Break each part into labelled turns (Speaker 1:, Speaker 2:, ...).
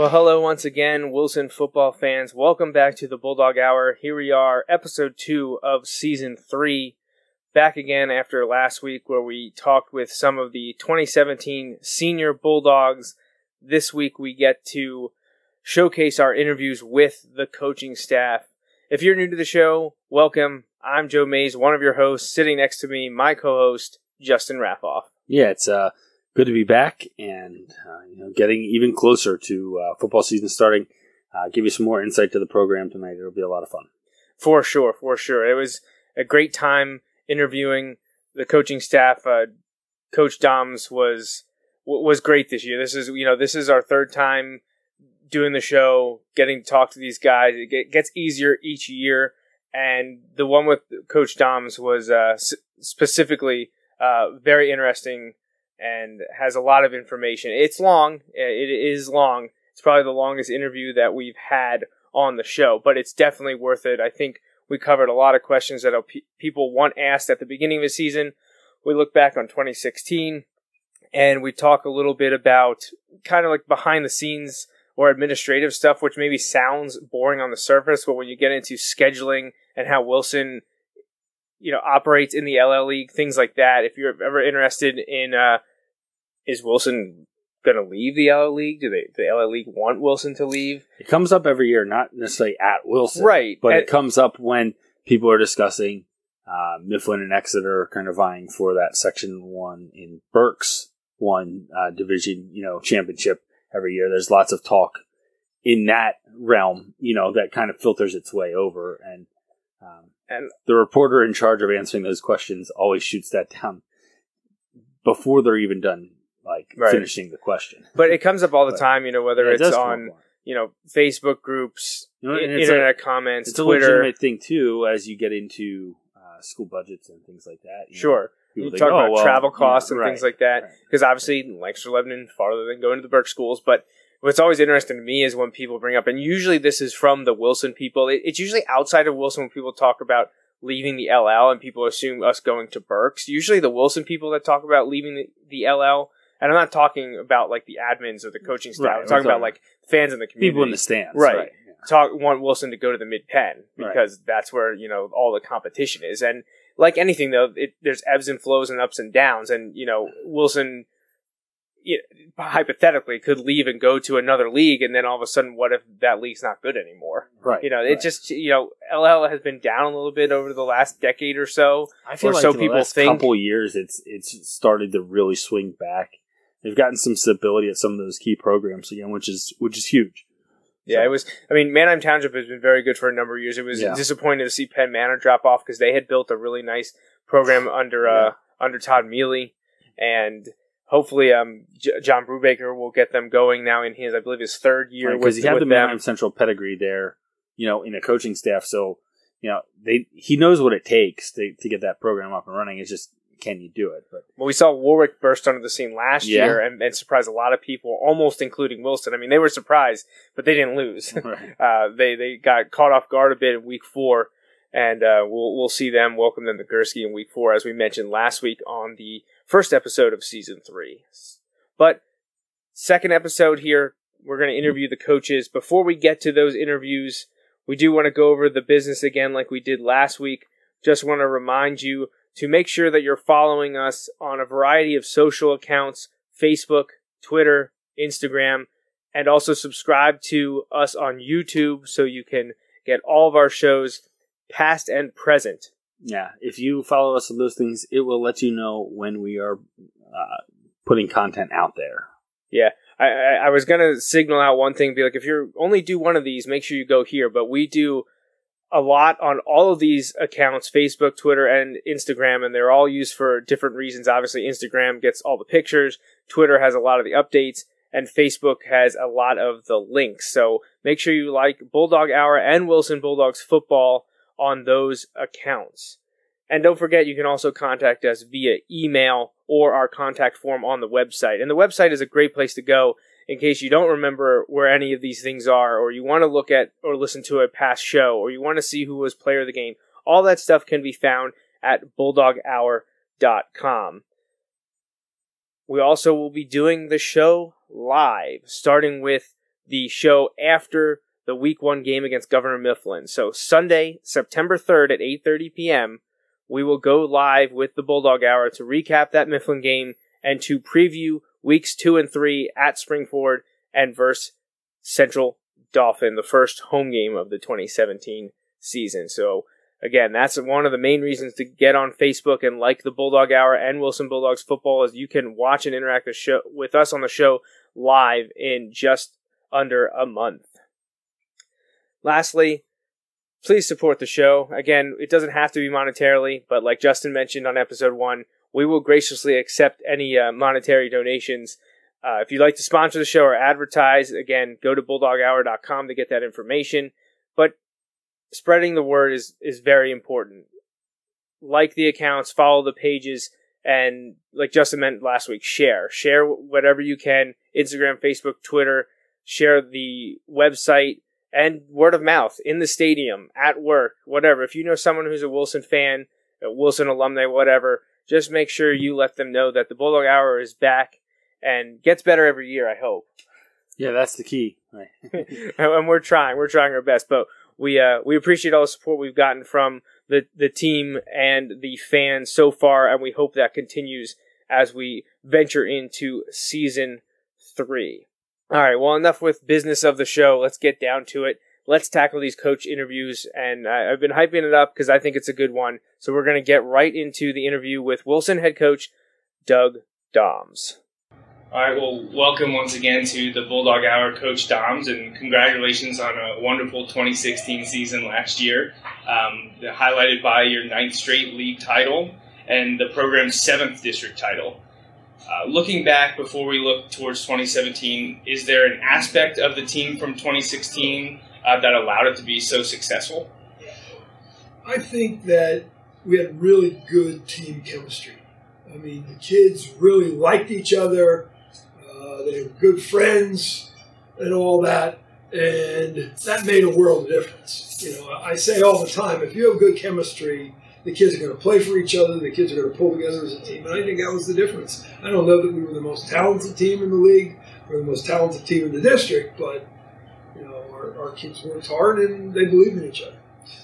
Speaker 1: Well, hello once again, Wilson football fans. Welcome back to the Bulldog Hour. Here we are, episode two of season three. Back again after last week where we talked with some of the 2017 senior Bulldogs. This week we get to showcase our interviews with the coaching staff. If you're new to the show, welcome. I'm Joe Mays, one of your hosts. Sitting next to me, my co-host, Justin Raffoff.
Speaker 2: Yeah, it's uh, good to be back and uh, you know getting even closer to uh, football season starting. Uh, give you some more insight to the program tonight. It'll be a lot of fun.
Speaker 1: For sure, for sure. It was a great time interviewing the coaching staff. Uh, Coach Doms was was great this year. This is you know this is our third time doing the show, getting to talk to these guys. It gets easier each year, and the one with Coach Doms was uh, specifically uh, very interesting and has a lot of information. It's long. It is long. It's probably the longest interview that we've had on the show, but it's definitely worth it. I think we covered a lot of questions that people want asked at the beginning of the season. We look back on 2016 and we talk a little bit about kind of like behind the scenes or administrative stuff, which maybe sounds boring on the surface, but when you get into scheduling and how Wilson, you know, operates in the LL League, things like that. If you're ever interested in uh, is Wilson going to leave the LL League? Do they the LL League want Wilson to leave?
Speaker 2: It comes up every year, not necessarily at Wilson,
Speaker 1: right?
Speaker 2: But and, it comes up when people are discussing uh, Mifflin and Exeter kind of vying for that Section One in Berks One uh, Division, you know, championship every year. There's lots of talk in that realm, you know, that kind of filters its way over, and um, and the reporter in charge of answering those questions always shoots that down before they're even done like right. finishing the question.
Speaker 1: But it comes up all the but, time, you know, whether yeah, it's on you know Facebook groups, you know, internet comments,
Speaker 2: it's
Speaker 1: Twitter.
Speaker 2: a legitimate thing too as you get into uh, school budgets and things like that.
Speaker 1: You sure. Know, you think, talk oh, about well, travel costs yeah, and right, things like that because right. obviously Lancaster Lebanon farther than going to the Berks schools, but what's always interesting to me is when people bring up, and usually this is from the Wilson people. It, it's usually outside of Wilson when people talk about leaving the LL and people assume us going to Berks. Usually the Wilson people that talk about leaving the, the LL and I'm not talking about like the admins or the coaching staff. Right, I'm talking about like fans in the community,
Speaker 2: people in the stands,
Speaker 1: right? right yeah. Talk want Wilson to go to the Mid-Penn because right. that's where you know all the competition is. And like anything though, it, there's ebbs and flows and ups and downs. And you know Wilson, you know, hypothetically, could leave and go to another league, and then all of a sudden, what if that league's not good anymore?
Speaker 2: Right.
Speaker 1: You know, it just you know LL has been down a little bit over the last decade or so.
Speaker 2: I feel like so people think. Couple years, it's it's started to really swing back they've gotten some stability at some of those key programs again, which is which is huge.
Speaker 1: Yeah, so. it was. I mean, Manheim Township has been very good for a number of years. It was yeah. disappointing to see Penn Manor drop off because they had built a really nice program under uh, yeah. uh, under Todd Mealy, and hopefully, um, J- John Brubaker will get them going now in his, I believe, his third year
Speaker 2: because
Speaker 1: right,
Speaker 2: he had
Speaker 1: the
Speaker 2: Manheim Central pedigree there, you know, in a coaching staff. So you know, they he knows what it takes to to get that program up and running. It's just can you do it? But
Speaker 1: well, we saw Warwick burst onto the scene last yeah. year and, and, surprise a lot of people, almost including Wilson. I mean, they were surprised, but they didn't lose. Right. Uh, they they got caught off guard a bit in week four, and uh, we'll we'll see them welcome them to Gursky in week four, as we mentioned last week on the first episode of season three. But second episode here, we're going to interview the coaches. Before we get to those interviews, we do want to go over the business again, like we did last week. Just want to remind you to make sure that you're following us on a variety of social accounts Facebook, Twitter, Instagram, and also subscribe to us on YouTube so you can get all of our shows past and present.
Speaker 2: Yeah, if you follow us on those things, it will let you know when we are uh, putting content out there.
Speaker 1: Yeah, I, I, I was gonna signal out one thing, be like, if you only do one of these, make sure you go here. But we do a lot on all of these accounts Facebook, Twitter, and Instagram, and they're all used for different reasons. Obviously, Instagram gets all the pictures, Twitter has a lot of the updates, and Facebook has a lot of the links. So make sure you like Bulldog Hour and Wilson Bulldogs football on those accounts. And don't forget, you can also contact us via email or our contact form on the website. And the website is a great place to go in case you don't remember where any of these things are, or you want to look at or listen to a past show, or you want to see who was player of the game. All that stuff can be found at bulldoghour.com. We also will be doing the show live, starting with the show after the week one game against Governor Mifflin. So Sunday, September 3rd at 8.30 p.m., we will go live with the Bulldog Hour to recap that Mifflin game and to preview weeks two and three at Spring Spring-Ford and versus Central Dauphin, the first home game of the 2017 season. So again, that's one of the main reasons to get on Facebook and like the Bulldog Hour and Wilson Bulldogs football is you can watch and interact with, show, with us on the show live in just under a month. Lastly, please support the show. Again, it doesn't have to be monetarily, but like Justin mentioned on episode one, we will graciously accept any uh, monetary donations. Uh, if you'd like to sponsor the show or advertise, again, go to bulldoghour.com to get that information. But spreading the word is, is very important. Like the accounts, follow the pages, and like Justin meant last week, share. Share whatever you can Instagram, Facebook, Twitter. Share the website and word of mouth in the stadium, at work, whatever. If you know someone who's a Wilson fan, a Wilson alumni, whatever, just make sure you let them know that the Bulldog Hour is back and gets better every year, I hope.
Speaker 2: Yeah, that's the key.
Speaker 1: and we're trying. We're trying our best, but we uh, we appreciate all the support we've gotten from the the team and the fans so far, and we hope that continues as we venture into season three. All right, well, enough with business of the show. Let's get down to it. Let's tackle these coach interviews, and I've been hyping it up because I think it's a good one. So we're going to get right into the interview with Wilson head coach Doug Doms. All right, well, welcome once again to the Bulldog Hour, Coach Doms, and congratulations on a wonderful 2016 season last year, um, highlighted by your ninth straight league title and the program's seventh district title. Uh, looking back before we look towards 2017, is there an aspect of the team from 2016 uh, that allowed it to be so successful?
Speaker 3: I think that we had really good team chemistry. I mean, the kids really liked each other. Uh, they were good friends and all that, and that made a world of difference. You know, I say all the time, if you have good chemistry, the kids are going to play for each other. The kids are going to pull together as a team, and I think that was the difference. I don't know that we were the most talented team in the league or the most talented team in the district, but our, kids worked hard and they believed in each other.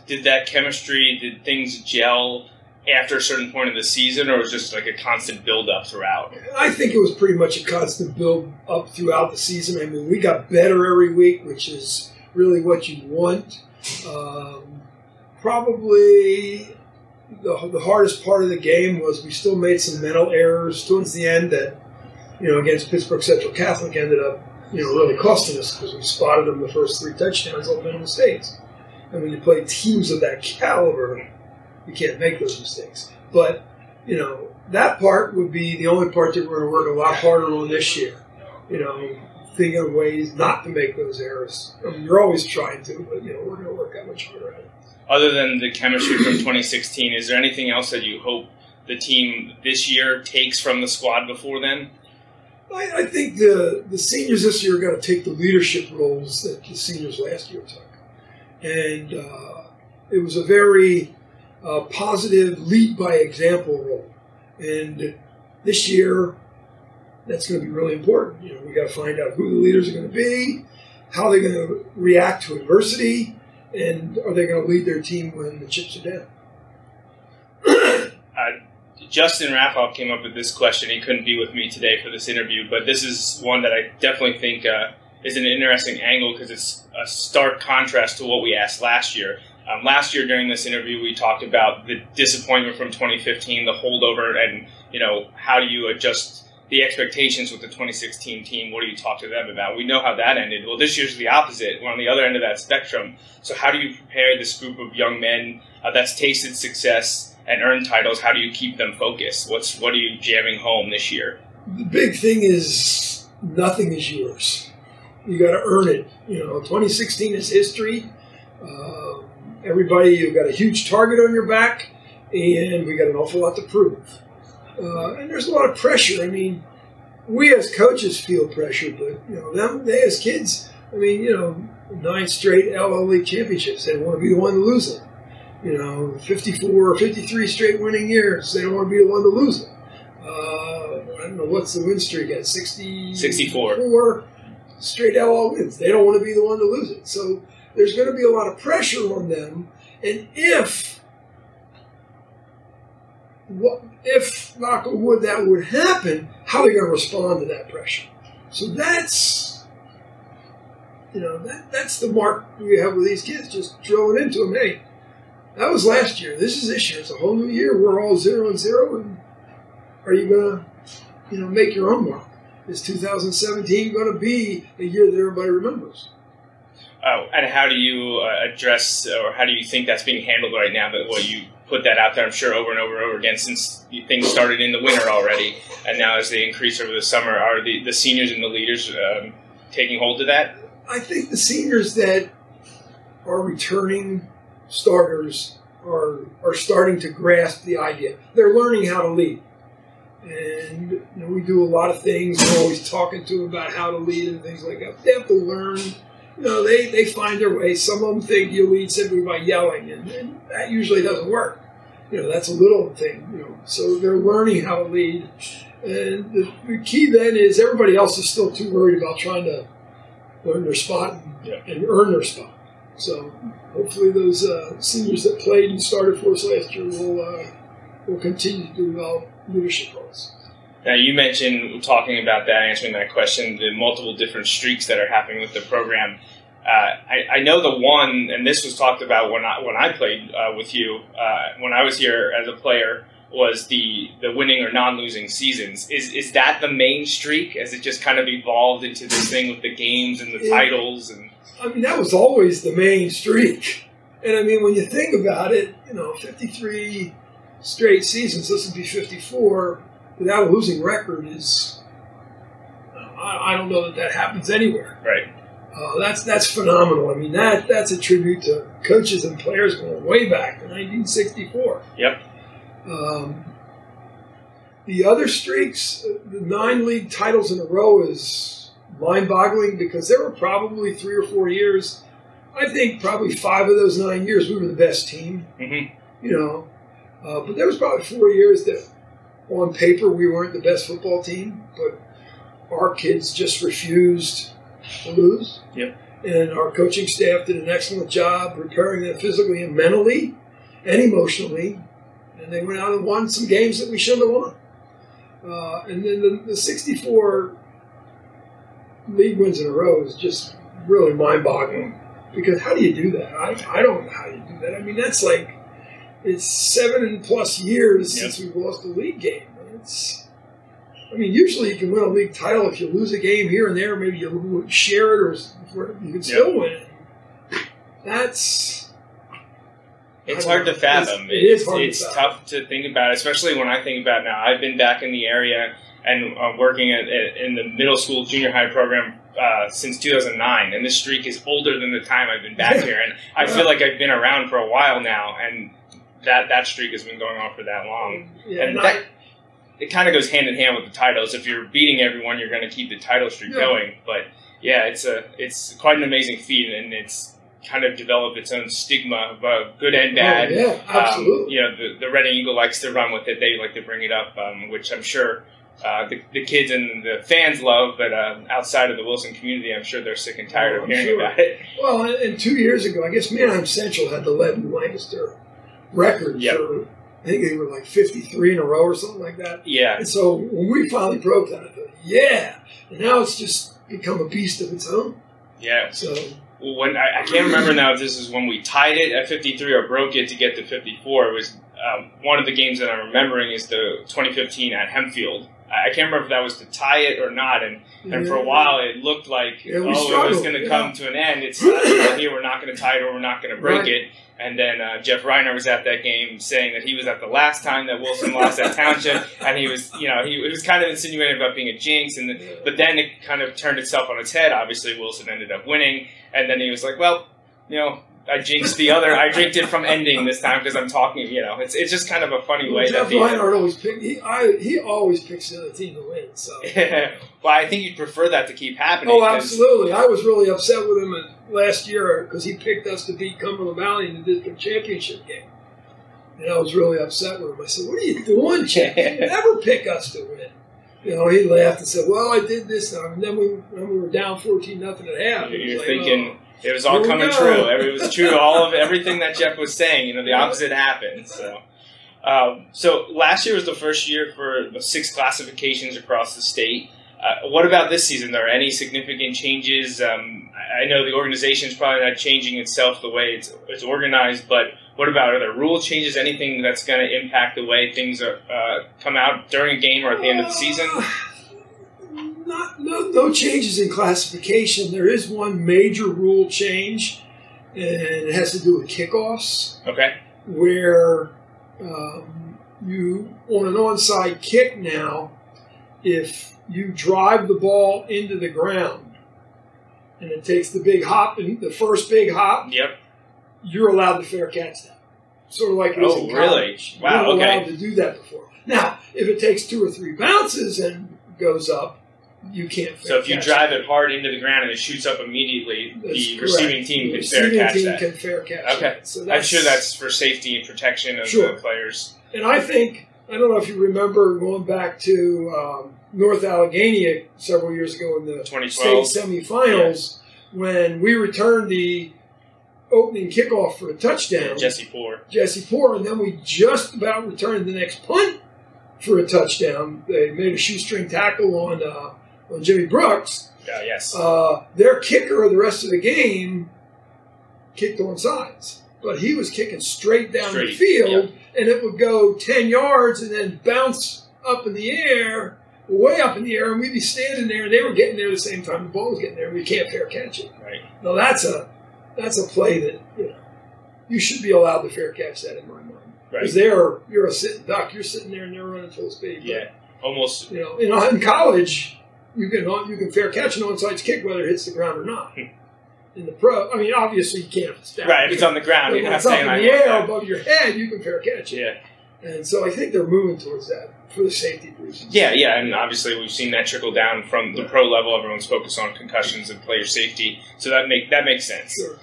Speaker 1: Did that chemistry? Did things gel? after a certain point of the season, or was just like a constant build up throughout?
Speaker 3: I think it was pretty much a constant build up throughout the season. I mean, we got better every week, which is really what you want. Um, probably the, the hardest part of the game was we still made some mental errors towards the end that, you know, against Pittsburgh Central Catholic ended up, you know, really costing us because we spotted them the first three touchdowns, all made mistakes. And when you play teams of that caliber, you can't make those mistakes. But, you know, that part would be the only part that we're going to work a lot harder on this year. You know, thinking of ways not to make those errors. I mean, you're always trying to, but, you know, we're going to work that much harder at it
Speaker 1: other than the chemistry from 2016, is there anything else that you hope the team this year takes from the squad before then?
Speaker 3: I, I think the the seniors this year are going to take the leadership roles that the seniors last year took, and uh, it was a very uh, positive lead by example role. And this year, that's going to be really important. You know, we got to find out who the leaders are going to be, how they're going to react to adversity, and are they going to lead their team when the chips are down?
Speaker 1: Justin Raffoff came up with this question. He couldn't be with me today for this interview, but this is one that I definitely think uh, is an interesting angle because it's a stark contrast to what we asked last year. Um, last year during this interview, we talked about the disappointment from 2015, the holdover, and you know how do you adjust the expectations with the 2016 team. What do you talk to them about? We know how that ended. Well, this year's the opposite. We're on the other end of that spectrum. So, how do you prepare this group of young men uh, that's tasted success and earn titles? How do you keep them focused? What's what are you jamming home this year?
Speaker 3: The big thing is nothing is yours. You got to earn it. You know, 2016 is history. Uh, everybody, you've got a huge target on your back, and we got an awful lot to prove. Uh, and there's a lot of pressure. I mean, we as coaches feel pressure, but you know, them they as kids. I mean, you know, nine straight LL League championships. They want to be the one to lose it. You know, 54 or 53 straight winning years. They don't want to be the one to lose it. Uh, I don't know what's the win streak at 60,
Speaker 1: 64.
Speaker 3: Four straight LL wins. They don't want to be the one to lose it. So there's going to be a lot of pressure on them. And if what if knock on wood that would happen, how are they going to respond to that pressure? So that's you know that that's the mark we have with these kids. Just drilling into them. Hey, that was last year. This is this year. It's a whole new year. We're all zero and zero. And are you going to you know make your own mark? Is 2017 going to be a year that everybody remembers?
Speaker 1: Oh, and how do you uh, address, or how do you think that's being handled right now? That what you put that out there, I'm sure over and over and over again since things started in the winter already, and now as they increase over the summer, are the, the seniors and the leaders um, taking hold of that?
Speaker 3: I think the seniors that are returning starters are are starting to grasp the idea. They're learning how to lead, and you know, we do a lot of things. We're always talking to them about how to lead and things like that. They have to learn. You know, they, they find their way. Some of them think you lead simply by yelling, and, and that usually doesn't work. You know, that's a little thing. You know, so they're learning how to lead, and the, the key then is everybody else is still too worried about trying to learn their spot and,
Speaker 1: Yeah.
Speaker 3: and earn their spot. So hopefully those uh, seniors that played and started for us last year will uh, will continue to develop leadership roles.
Speaker 1: Now, you mentioned talking about that, answering that question, the multiple different streaks that are happening with the program. Uh, I, I know the one, and this was talked about when I when I played uh, with you uh, when I was here as a player was the the winning or non losing seasons. Is is that the main streak? Has it just kind of evolved into this thing with the games and the
Speaker 3: Yeah.
Speaker 1: titles and
Speaker 3: I mean, that was always the main streak. And I mean, when you think about it, you know, 53 straight seasons, this would be 54, without a losing record is, I, I don't know that that happens anywhere.
Speaker 1: right?
Speaker 3: Uh, that's that's phenomenal. I mean, that that's a tribute to coaches and players going way back to 1964.
Speaker 1: Yep.
Speaker 3: Um, the other streaks, uh, the nine league titles in a row is mind-boggling because there were probably three or four years. I think probably five of those nine years we were the best team.
Speaker 1: hmm
Speaker 3: You know, uh, but there was probably four years that, on paper, we weren't the best football team, but our kids just refused to lose.
Speaker 1: Yep.
Speaker 3: And our coaching staff did an excellent job preparing them physically and mentally and emotionally. And they went out and won some games that we shouldn't have won. Uh, and then the, the 64 league wins in a row is just really mind boggling. Because how do you do that? I, I don't know how you do that. I mean, that's like, it's seven plus years
Speaker 1: Yep.
Speaker 3: since we've lost a league game. It's, I mean, usually you can win a league title if you lose a game here and there. Maybe you share it, or you can still win it. That's
Speaker 1: It's hard to fathom.
Speaker 3: It's- it is
Speaker 1: It's,
Speaker 3: to fathom.
Speaker 1: tough to think about, especially when I think about now. I've been back in the area and uh, working at, at, in the middle school junior high program uh, since 2009, and this streak is older than the time I've been back here. And I feel like I've been around for a while now, and that that streak has been going on for that long.
Speaker 3: yeah,
Speaker 1: and that, it kind of goes hand in hand with the titles. If you're beating everyone, you're going to keep the title streak
Speaker 3: Yeah.
Speaker 1: going. But yeah, it's a it's quite an amazing feat, and it's kind of developed its own stigma of uh, good and bad.
Speaker 3: Oh, yeah, absolutely.
Speaker 1: Um, you know, the, the Reading Eagle likes to run with it. They like to bring it up, um, which I'm sure uh, the, the kids and the fans love. But uh, outside of the Wilson community, I'm sure they're sick and tired
Speaker 3: Oh,
Speaker 1: of hearing
Speaker 3: sure.
Speaker 1: about it.
Speaker 3: Well, and two years ago, I guess Manheim Central had the lead in Lancaster record
Speaker 1: Yep.
Speaker 3: for, I think they were like 53 in a row or something like that.
Speaker 1: Yeah,
Speaker 3: And so when we finally broke that, I thought, yeah. And now it's just become a beast of its own.
Speaker 1: yeah.
Speaker 3: So,
Speaker 1: when I, I can't remember now if this is when we tied it at 53 or broke it to get to 54. It was um, one of the games that I'm remembering is the 2015 at Hempfield I can't remember if that was to tie it or not. And, and for a while, it looked like
Speaker 3: Yeah,
Speaker 1: oh, it was going to
Speaker 3: yeah.
Speaker 1: come to an end. It's well, here we're not going to tie it or we're not going to break
Speaker 3: Right.
Speaker 1: it. And then uh, Jeff Reiner was at that game saying that he was at the last time that Wilson lost at Township, and he was, you know, he, he was kind of insinuating about being a jinx. And the, but then it kind of turned itself on its head. Obviously, Wilson ended up winning, and then he was like, well, you know. I jinxed the other. I jinxed it from ending this time because I'm talking. You know, it's it's just kind of a funny way
Speaker 3: Jeff
Speaker 1: that the,
Speaker 3: Reinhardt always pick. He, I, he always picks the other team to win. So.
Speaker 1: well, I think you'd prefer that to keep happening.
Speaker 3: Oh, absolutely. I was really upset with him last year because he picked us to beat Cumberland Valley in the district championship game. And I was really upset with him. I said, What are you doing, Jeff? You never pick us to win. You know, he laughed and said, Well, I did this time. And then we, when we were down 14 nothing at half.
Speaker 1: You're
Speaker 3: like,
Speaker 1: thinking
Speaker 3: oh.
Speaker 1: It was all coming true. It was true. All of everything that Jeff was saying. You know, the opposite happened. So, um, so last year was the first year for the six classifications across the state. Uh, what about this season? Are there any significant changes? Um, I I know the organization is probably not changing itself the way it's, it's organized, but what about are there rule changes? Anything that's going to impact the way things are, uh, come out during a game or at the end of the season?
Speaker 3: Not, no, no changes in classification. There is one major rule change, and it has to do with kickoffs.
Speaker 1: Okay.
Speaker 3: where um, you on an onside kick now, if you drive the ball into the ground and it takes the big hop and the first big hop,
Speaker 1: Yep.
Speaker 3: you're allowed to fair catch that. Sort of like it is
Speaker 1: Oh,
Speaker 3: in
Speaker 1: really? Wow,
Speaker 3: You weren't
Speaker 1: okay.
Speaker 3: allowed to do that before. Now, if it takes two or three bounces and goes up, you can't.
Speaker 1: So if you drive it hard into the ground and it shoots up immediately,
Speaker 3: That's
Speaker 1: the
Speaker 3: correct.
Speaker 1: receiving team
Speaker 3: The
Speaker 1: can fair catch
Speaker 3: team
Speaker 1: that.
Speaker 3: can fair catch
Speaker 1: Okay.
Speaker 3: that. So
Speaker 1: I'm sure that's for safety and protection of
Speaker 3: Sure.
Speaker 1: the players.
Speaker 3: And I think, I don't know if you remember going back to um, North Allegheny several years ago in the
Speaker 1: 2012.
Speaker 3: state semifinals when we returned the opening kickoff for a touchdown.
Speaker 1: Jesse Poor.
Speaker 3: Jesse Poor, and then we just about returned the next punt for a touchdown. They made a shoestring tackle on uh, on Jimmy Brooks.
Speaker 1: Uh, yes.
Speaker 3: Uh, their kicker of the rest of the game kicked on sides, but he was kicking straight down the
Speaker 1: Straight,
Speaker 3: field, and it would go ten yards and then bounce up in the air, way up in the air, and we'd be standing there, and they were getting there at the same time the ball was getting there. We can't fair catch it.
Speaker 1: right.
Speaker 3: Now that's a that's a play that you know you should be allowed to fair catch that in my mind because
Speaker 1: Right.
Speaker 3: they're you're a sitting duck, you're sitting there and they're running full speed. But,
Speaker 1: Yeah. Almost.
Speaker 3: you know, in, in college, you can you can fair catch an onside kick whether it hits the ground or not. In the pro, I mean, obviously you can't. If it's down.
Speaker 1: Right. If it's on the ground,
Speaker 3: But
Speaker 1: you're not saying
Speaker 3: in the air above your head, you can fair catch it.
Speaker 1: Yeah.
Speaker 3: And so I think they're moving towards that for the safety reasons.
Speaker 1: Yeah, yeah, and obviously we've seen that trickle down from the pro level. Everyone's focused on concussions and player safety, so that make that makes sense.
Speaker 3: Sure.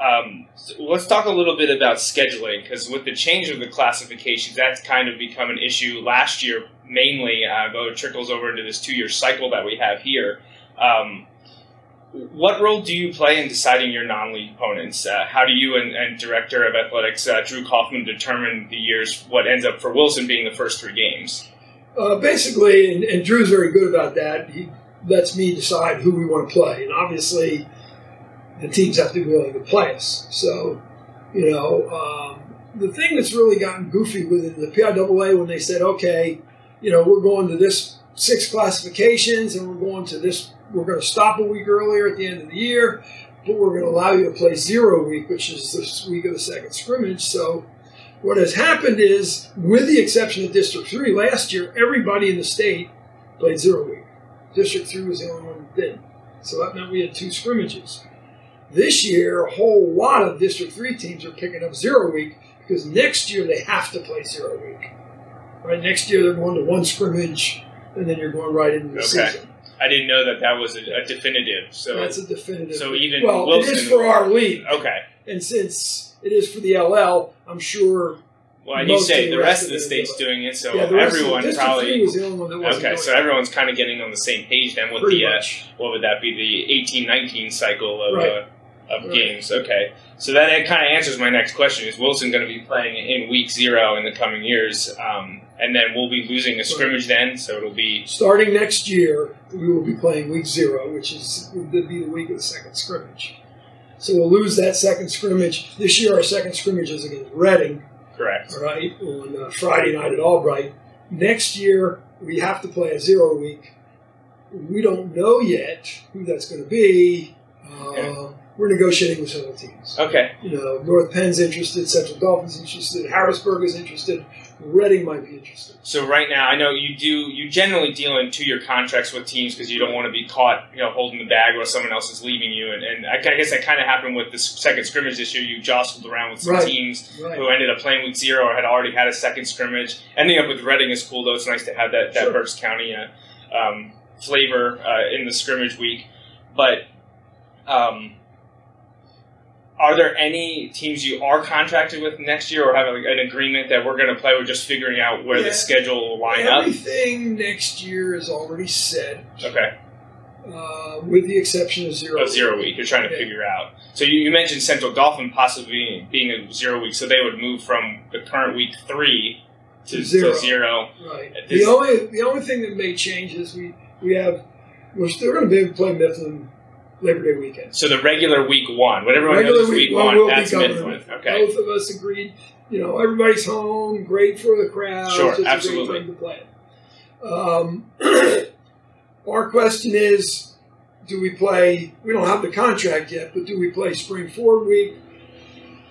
Speaker 1: Um, so let's talk a little bit about scheduling because with the change of the classifications, that's kind of become an issue last year, mainly, uh, though it trickles over into this two-year cycle that we have here. Um, what role do you play in deciding your non-league opponents? Uh, how do you and, and director of athletics uh, Drew Kaufman determine the years? What ends up for Wilson being the first three games?
Speaker 3: Uh, basically, and, and Drew's very good about that. He lets me decide who we want to play, and obviously, the teams have to be willing to play us. So, you know, um, the thing that's really gotten goofy with it, the PIAA, when they said, okay, you know, we're going to this six classifications, and we're going to this, we're going to stop a week earlier at the end of the year, but we're going to allow you to play zero week, which is this week of the second scrimmage. So, what has happened is, with the exception of District 3, last year everybody in the state played zero week. District 3 was the only one that didn't. So that meant we had two scrimmages. This year, a whole lot of District 3 teams are picking up zero week because next year they have to play zero week. Right? Next year they're going to one scrimmage and then you're going right into the
Speaker 1: Okay.
Speaker 3: season.
Speaker 1: I didn't know that that was a, a definitive. So
Speaker 3: That's a definitive.
Speaker 1: so even
Speaker 3: well,
Speaker 1: Wilson-
Speaker 3: it is for our league.
Speaker 1: okay.
Speaker 3: And since it is for the LL, I'm sure
Speaker 1: Well, and you say
Speaker 3: the rest
Speaker 1: of the state's doing it, so
Speaker 3: yeah, the rest of-
Speaker 1: everyone
Speaker 3: District 3
Speaker 1: probably
Speaker 3: was the only one that wasn't
Speaker 1: okay. So everyone's kind of getting on the same page then with
Speaker 3: Pretty
Speaker 1: the uh, what would that be the eighteen nineteen cycle of
Speaker 3: Right.
Speaker 1: uh, of
Speaker 3: Right.
Speaker 1: games? Okay, so that kind of answers my next question: Is Wilson going to be playing in week zero in the coming years? Um, and then we'll be losing a scrimmage then, so it'll be
Speaker 3: Starting next year, we will be playing week zero, which is would be the week of the second scrimmage. So we'll lose that second scrimmage. This year, our second scrimmage is against Reading,
Speaker 1: correct.
Speaker 3: all right, on uh, Friday night at Albright. Next year, we have to play a zero week. We don't know yet who that's going to be. Uh, we're negotiating with several teams.
Speaker 1: Okay.
Speaker 3: You know, North Penn's interested, Central Dauphins interested, Harrisburg is interested, Reading might be interested.
Speaker 1: So right now, I know you do. You generally deal in two-year contracts with teams because you don't want to be caught, you know, holding the bag while someone else is leaving you. And, and I, I guess that kind of happened with this second scrimmage this year. You jostled around with some
Speaker 3: Right.
Speaker 1: teams
Speaker 3: Right.
Speaker 1: who ended up playing week zero or had already had a second scrimmage. Ending up with Reading is cool though. It's nice to have that that
Speaker 3: Sure.
Speaker 1: Berks County uh, um, flavor uh, in the scrimmage week. But um, are there any teams you are contracted with next year, or have an agreement that we're going to play? We're just figuring out where
Speaker 3: Yeah.
Speaker 1: the schedule will line up.
Speaker 3: Everything next year is already set,
Speaker 1: Okay,
Speaker 3: uh, with the exception of zero.
Speaker 1: of zero week. You're trying to
Speaker 3: Yeah.
Speaker 1: figure out. So you, you mentioned Central Dauphin possibly being a zero week, so they would move from the current week three to zero. To zero.
Speaker 3: Right. The only the only thing that may change is we we have we're still going to be able to play Mifflin Labor Day weekend.
Speaker 1: So the regular week one, what everyone
Speaker 3: Regular
Speaker 1: knows is
Speaker 3: week
Speaker 1: week
Speaker 3: one
Speaker 1: one, that's. Mifflin. Okay.
Speaker 3: Both of us agreed. You know, everybody's home. Great for the crowd.
Speaker 1: Sure,
Speaker 3: it's
Speaker 1: absolutely.
Speaker 3: A great time to play. Um, our question is, do we play? We don't have the contract yet, but do we play Spring Week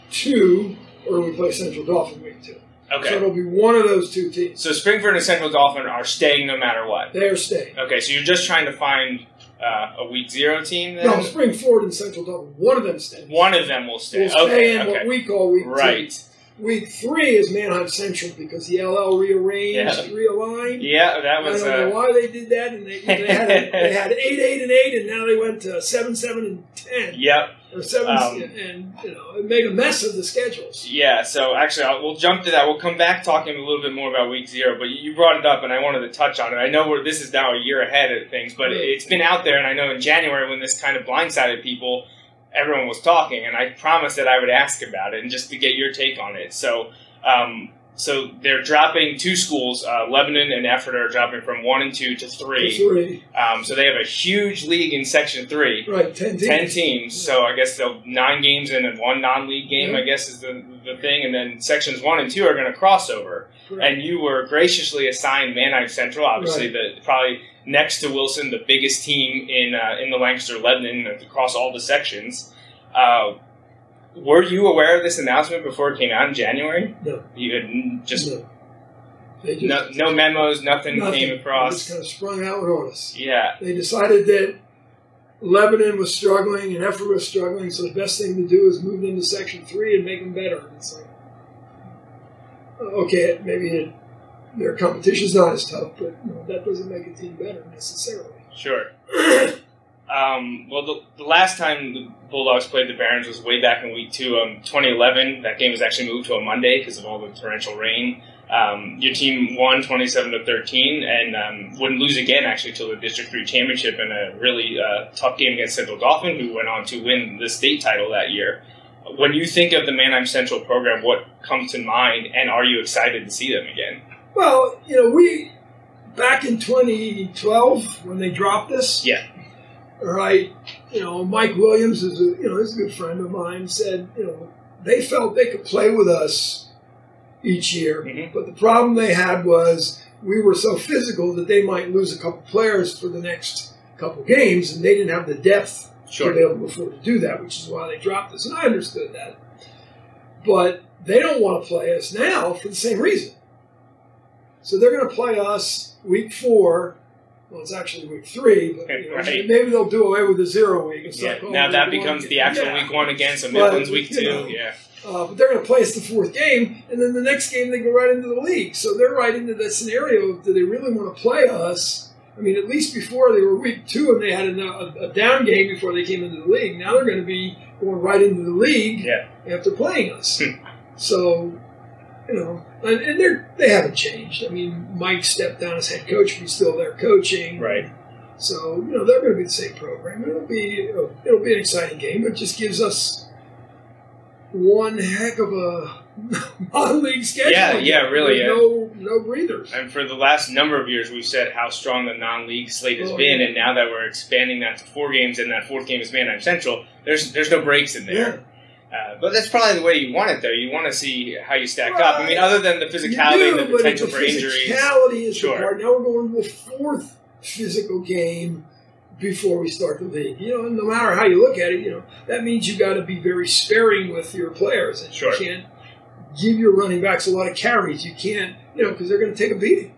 Speaker 3: two, or do we play Central Dauphin Week two?
Speaker 1: Okay.
Speaker 3: So it'll be one of those two teams.
Speaker 1: So Spring-Ford and Central Dauphin are staying no matter what.
Speaker 3: They're staying.
Speaker 1: Okay, so you're just trying to find uh, a week zero team then?
Speaker 3: No, Spring Ford and Central. One of them stays.
Speaker 1: One of them will stay.
Speaker 3: will stay
Speaker 1: okay,
Speaker 3: in
Speaker 1: okay.
Speaker 3: what we call week two.
Speaker 1: right.
Speaker 3: Week three is Manheim Central because the LL rearranged,
Speaker 1: Yeah.
Speaker 3: realigned.
Speaker 1: Yeah, that was.
Speaker 3: I don't know
Speaker 1: Uh,
Speaker 3: why they did that, and they, they had a, they had eight, eight, and eight, and now they went to seven, seven, and ten,
Speaker 1: yep.
Speaker 3: Or seven,
Speaker 1: Um,
Speaker 3: and you know it made a mess of the schedules.
Speaker 1: Yeah, so actually, I'll, we'll jump to that. We'll come back talking a little bit more about week zero, but you brought it up, and I wanted to touch on it. I know we're, this is now a year ahead of things, but it's been out there, and I know in January when this kind of blindsided people, everyone was talking, and I promised that I would ask about it and just to get your take on it. So, um, so they're dropping two schools, uh, Lebanon and Ephrata are dropping from one and two to three.
Speaker 3: Three,
Speaker 1: Um, so they have a huge league in Section Three.
Speaker 3: right? Ten teams.
Speaker 1: Ten teams, so I guess they'll nine games in and one non-league game.
Speaker 3: Yeah.
Speaker 1: I guess is the the thing, and then sections one and two are going to cross over.
Speaker 3: Correct.
Speaker 1: And you were graciously assigned Manheim Central, obviously the probably next to Wilson, the biggest team in uh, in the Lancaster Lebanon across all the sections. Uh, were you aware of this announcement before it came out in January?
Speaker 3: No.
Speaker 1: You had just
Speaker 3: no. They just,
Speaker 1: no, no memos, nothing,
Speaker 3: nothing.
Speaker 1: came
Speaker 3: They just
Speaker 1: across.
Speaker 3: kind of sprung out on us.
Speaker 1: Yeah,
Speaker 3: They decided that Lebanon was struggling and Ephrata was struggling, so the best thing to do is move them to Section Three and make them better. And it's like, uh, okay, maybe it, their competition's not as tough, but you know, that doesn't make a team better necessarily.
Speaker 1: sure. Um, well, the, the last time the Bulldogs played the Barons was way back in week two, um, 2011. That game was actually moved to a Monday because of all the torrential rain. Um, your team won 27 to 13 and um, wouldn't lose again actually till the District 3 championship in a really uh, tough game against Central Dauphin, who went on to win the state title that year. When you think of the Manheim Central program, what comes to mind, and are you excited to see them again?
Speaker 3: Well, you know, we back in 2012 when they dropped us.
Speaker 1: Yeah.
Speaker 3: Right. You know, Mike Williams is a you know he's a good friend of mine. Said you know they felt they could play with us each year,
Speaker 1: Mhm.
Speaker 3: but the problem they had was we were so physical that they might lose a couple players for the next couple games, and they didn't have the depth to be able to afford to do that, which is why they dropped us. And I understood that, but they don't want to play us now for the same reason. So they're going to play us week four. Well, it's actually week three, but you know,
Speaker 1: Right.
Speaker 3: maybe they'll do away with the zero week and
Speaker 1: Yeah,
Speaker 3: calling
Speaker 1: now that becomes the actual
Speaker 3: Yeah.
Speaker 1: week one again, so
Speaker 3: But,
Speaker 1: Mifflin's week two.
Speaker 3: know,
Speaker 1: yeah.
Speaker 3: Uh, but they're going to play us the fourth game, and then the next game they go right into the league. So they're right into that scenario. of Do they really want to play us? I mean, at least before they were week two and they had a, a, a down game before they came into the league. Now they're going to be going right into the league
Speaker 1: Yeah.
Speaker 3: after playing us.
Speaker 1: Hmm.
Speaker 3: so, you know, and, and they're they haven't changed. I mean, Mike stepped down as head coach, but he's still there coaching.
Speaker 1: Right.
Speaker 3: So you know they're going to be the same program. It'll be it'll be an exciting game. It just gives us one heck of a non-league schedule.
Speaker 1: Yeah, yeah, really,
Speaker 3: There's No, no breathers.
Speaker 1: And for the last number of years, we've said how strong the non-league slate has
Speaker 3: Oh,
Speaker 1: been,
Speaker 3: yeah.
Speaker 1: and now that we're expanding that to four games, and that fourth game is Manheim Central, there's there's no breaks in there. Uh, but that's probably the way you want it, though. You want to see how you stack
Speaker 3: Well,
Speaker 1: up. I mean, other than the physicality
Speaker 3: do,
Speaker 1: and the potential
Speaker 3: the
Speaker 1: for injuries.
Speaker 3: Physicality is
Speaker 1: Sure.
Speaker 3: the part. Now we're going to the fourth physical game before we start the league. You know, and no matter how you look at it, you know that means you got to be very sparing with your players, and
Speaker 1: Sure.
Speaker 3: you can't give your running backs a lot of carries. You can't, you know, because they're going to take a beating.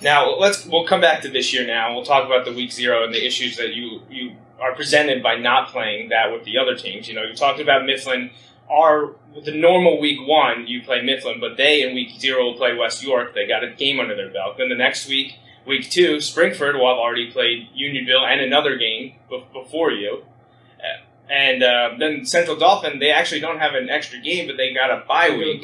Speaker 1: Now let's we'll come back to this year. Now we'll talk about the week zero and the issues that you you are presented by not playing that with the other teams. You know, you talked about Mifflin. Are the normal week one, you play Mifflin, but they in week zero will play West York. They got a game under their belt. Then the next week, week two, Spring-Ford will have already played Unionville and another game be- before you. Uh, And uh, then Central Dauphin, they actually don't have an extra game, but they got a bye week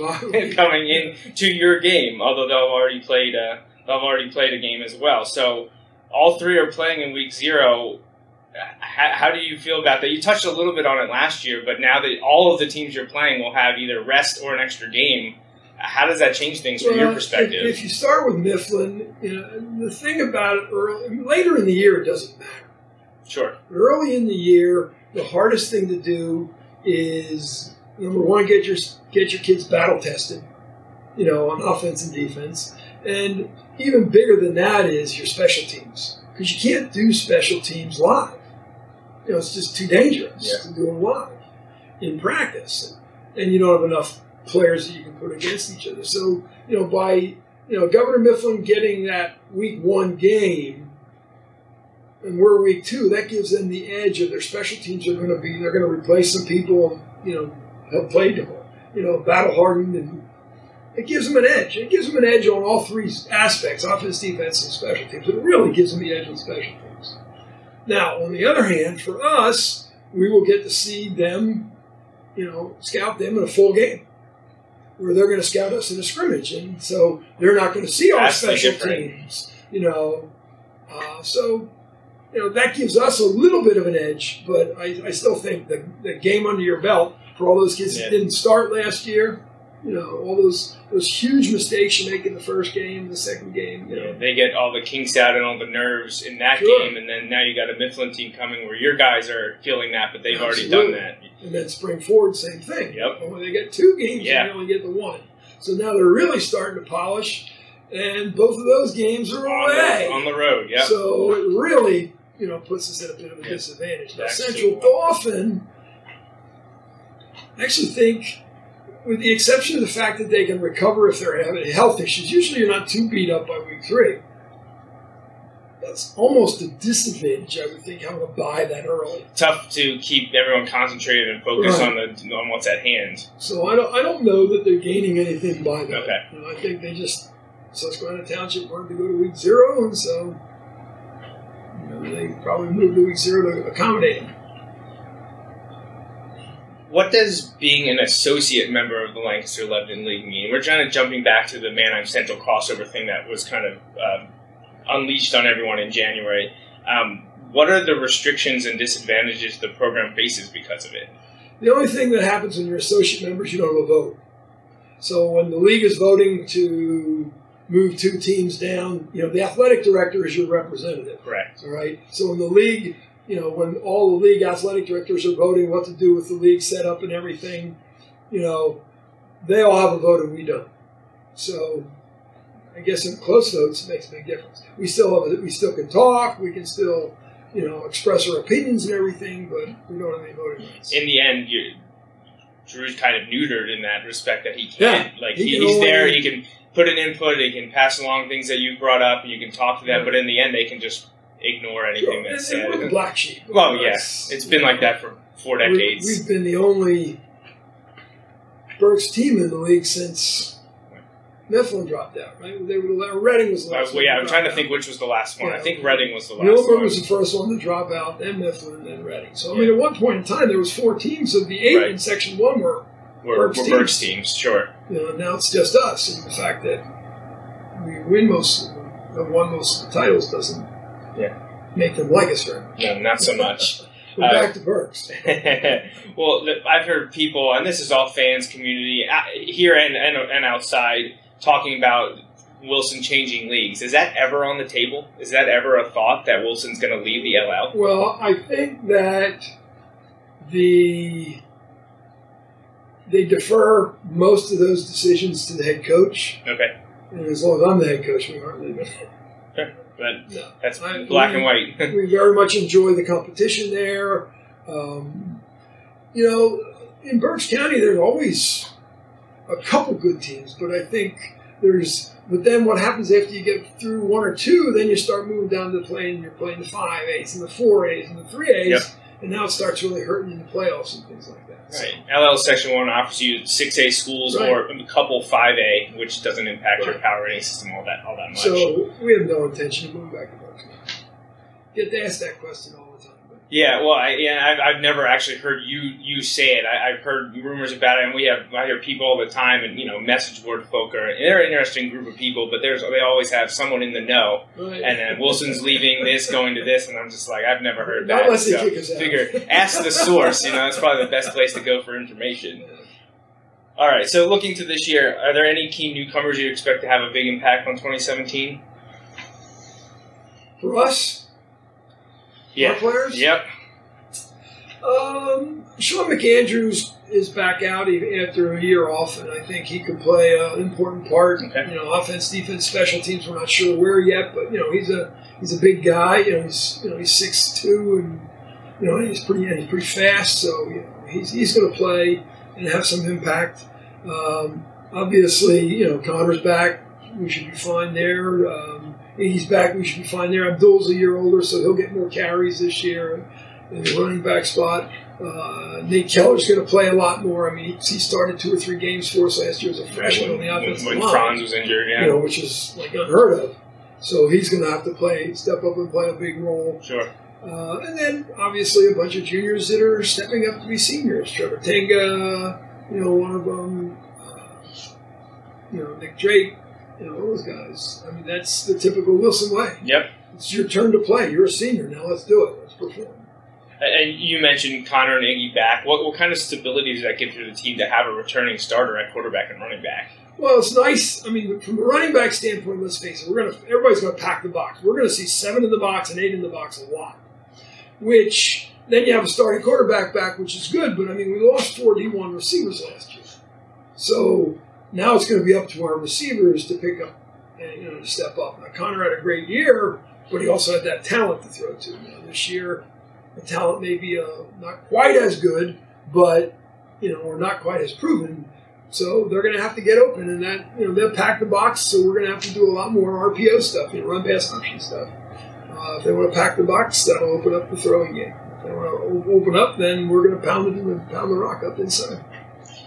Speaker 1: coming in to your game. Although they'll have already played, uh, they'll have already played a game as well. So all three are playing in week zero. How, how do you feel about that? You touched a little bit on it last year, but now that all of the teams you're playing will have either rest or an extra game, how does that change things from your perspective?
Speaker 3: If, if you start with Mifflin, you know, the thing about it early, later in the year, it doesn't matter.
Speaker 1: sure.
Speaker 3: Early in the year, the hardest thing to do is number one, get your get your kids battle tested, you know, on offense and defense, and even bigger than that is your special teams because you can't do special teams live. You know, it's just too dangerous
Speaker 1: Yeah.
Speaker 3: to do them live in practice, and you don't have enough players that you can put against each other. So, you know, by you know Governor Mifflin getting that week one game and we're week two, that gives them the edge of their special teams are going to be, they're going to replace some people, you know, have played, them, you know, battle hardened, and it gives them an edge. It gives them an edge on all three aspects offense, defense, and special teams. It really gives them the edge on special teams. Now, on the other hand, for us, we will get to see them, you know, scout them in a full game. Where they're going to scout us in a scrimmage, and so they're not going to see our special teams. You know, uh, so you know that gives us a little bit of an edge, but I, I still think the, the game under your belt for all those kids
Speaker 1: Yeah.
Speaker 3: that didn't start last year, you know, all those those huge mistakes you make in the first game, the second game, you know,
Speaker 1: They get all the kinks out and all the nerves in that
Speaker 3: Sure.
Speaker 1: game, and then now you got a Mifflin team coming where your guys are feeling that, but they've already done that.
Speaker 3: and then spring forward, same thing.
Speaker 1: Yep.
Speaker 3: Only they get two games,
Speaker 1: Yeah.
Speaker 3: and they only get the one. So now they're really starting to polish, and both of those games are
Speaker 1: On
Speaker 3: away.
Speaker 1: the, on the road, yep.
Speaker 3: So it really, you know, puts us at a bit of a
Speaker 1: Yeah.
Speaker 3: disadvantage. Now, Central. Dauphin, I actually think, with the exception of the fact that they can recover if they're having health issues, usually you're not too beat up by week three. That's almost a disadvantage, I would think, having a bye that early.
Speaker 1: Tough to keep everyone concentrated and focused
Speaker 3: Right.
Speaker 1: on the on what's at hand.
Speaker 3: So I don't, I don't know that they're gaining anything by that.
Speaker 1: Okay.
Speaker 3: You know, I think they just Susquehanna Township wanted to go to week zero, and so you know they probably moved to week zero to accommodate them.
Speaker 1: What does being an associate member of the Lancaster Lebanon League mean? We're kind of jumping back to the Manheim Central crossover thing that was kind of um, unleashed on everyone in January. Um, what are the restrictions and disadvantages the program faces because of it?
Speaker 3: The only thing that happens when you're associate members, you don't have a vote. So when the league is voting to move two teams down, you know the athletic director is your representative.
Speaker 1: Correct.
Speaker 3: All right. So when the league, you know, when all the league athletic directors are voting what to do with the league setup and everything, you know, they all have a vote and we don't. So I guess in close votes it makes a big difference. We still have, a, we still can talk, we can still, you know, express our opinions and everything, but we don't have any voting rights.
Speaker 1: In the end, you Drew's kind of neutered in that respect that he can't.
Speaker 3: Yeah,
Speaker 1: like
Speaker 3: he
Speaker 1: he, he's there, he can put an input, he can pass along things that you brought up, and you can talk to them.
Speaker 3: Yeah.
Speaker 1: But in the end, they can just ignore anything
Speaker 3: Sure.
Speaker 1: that's said.
Speaker 3: we're the black sheep.
Speaker 1: Well, yes, it's been like that for four
Speaker 3: we-
Speaker 1: decades.
Speaker 3: We've been the only Berks team in the league since Mifflin dropped out, right? They were Reading was the
Speaker 1: Uh,
Speaker 3: last.
Speaker 1: well,
Speaker 3: one
Speaker 1: yeah, I'm trying to think which was the last one. I think Reading was the last
Speaker 3: Muhlenberg
Speaker 1: one.
Speaker 3: was the first one to drop out, then Mifflin, then Reading. So I mean, at one point in time, there was four teams, of the eight
Speaker 1: Right.
Speaker 3: in Section One were,
Speaker 1: We're,
Speaker 3: Berks
Speaker 1: we're
Speaker 3: teams.
Speaker 1: Berks teams, sure.
Speaker 3: you know, now it's just us, and the fact that we win most, of have won most of the titles doesn't
Speaker 1: Yeah.
Speaker 3: make them like us very.
Speaker 1: No, not so much.
Speaker 3: We're
Speaker 1: Uh,
Speaker 3: back to Berks.
Speaker 1: well, I've heard people, and this is all fans, community uh, here and, and and outside, talking about Wilson changing leagues. Is that ever on the table? Is that ever a thought that Wilson's going to leave the LL?
Speaker 3: Well, I think that the they defer most of those decisions to the head coach.
Speaker 1: Okay,
Speaker 3: And as long as I'm the head coach, we aren't leaving.
Speaker 1: But
Speaker 3: No.
Speaker 1: that's
Speaker 3: I-
Speaker 1: black and white.
Speaker 3: we very much enjoy the competition there. Um, you know, in Berks County, there's always a couple good teams, but I think there's. But then what happens after you get through one or two? Then you start moving down to playing. You're playing the five A's and the four A's and the three A's,
Speaker 1: Yep.
Speaker 3: And now it starts really hurting in the playoffs and things like that. So-
Speaker 1: Right. LL Section 1 offers you 6A schools
Speaker 3: Right.
Speaker 1: or a couple 5A, which doesn't impact your power rating system all that all that much.
Speaker 3: So we have no intention of moving back to County. Get asked that question all the time. But
Speaker 1: yeah, well, I, yeah, I've, I've never actually heard you you say it. I, I've heard rumors about it, and we have I hear people all the time, and you know, message board folk are they're an interesting group of people, but there's they always have someone in the know,
Speaker 3: Right.
Speaker 1: and then Wilson's leaving this, going to this, and I'm just like, I've never heard that.
Speaker 3: unless
Speaker 1: So
Speaker 3: kick us out.
Speaker 1: figure ask the source. You know, that's probably the best place to go for information. All right, so looking to this year, are there any key newcomers you expect to have a big impact on 2017?
Speaker 3: For us, our players,
Speaker 1: Yep.
Speaker 3: Um, Sean McAndrews is back out after a year off, and I think he could play an important part.
Speaker 1: Okay.
Speaker 3: You know, offense, defense, special teams. We're not sure where yet, but you know, he's a he's a big guy. You know, he's you know he's six two, and you know he's pretty he's pretty fast. So you know, he's he's going to play and have some impact. Um, obviously, you know, Connor's back. We should be fine there. Um, he's back. We should be fine there. Abdul's a year older, so he'll get more carries this year in the running back spot. Uh, Nate Keller's going to play a lot more. I mean, he, he started two or three games for us last year as a freshman on the
Speaker 1: when,
Speaker 3: offensive
Speaker 1: when
Speaker 3: line,
Speaker 1: Franz was injured, yeah.
Speaker 3: you know, which is like unheard of. So he's going to have to play, step up and play a big role.
Speaker 1: Sure.
Speaker 3: Uh, and then obviously a bunch of juniors that are stepping up to be seniors. Trevor Tenga, you know, one of them. Uh, you know, Nick Drake. You know, those guys. I mean, that's the typical Wilson way.
Speaker 1: Yep.
Speaker 3: It's your turn to play. You're a senior now. Let's do it. Let's perform.
Speaker 1: And you mentioned Connor and Iggy back. What, what kind of stability does that give to the team to have a returning starter at quarterback and running back?
Speaker 3: Well, it's nice. I mean, from a running back standpoint, let's face it, we're gonna everybody's gonna pack the box. We're gonna see seven in the box and eight in the box a lot. Which then you have a starting quarterback back, which is good. But I mean, we lost four D one receivers last year, so now it's going to be up to our receivers to pick up and you know to step up. Now Connor had a great year, but he also had that talent to throw to. Now this year, the talent may be uh, not quite as good, but you know, or not quite as proven. So they're going to have to get open, and that you know they'll pack the box. So we're going to have to do a lot more RPO stuff, you know, run pass option stuff. Uh, if they want to pack the box, that'll open up the throwing game. If they want to open up, then we're going to pound it and pound the rock up inside.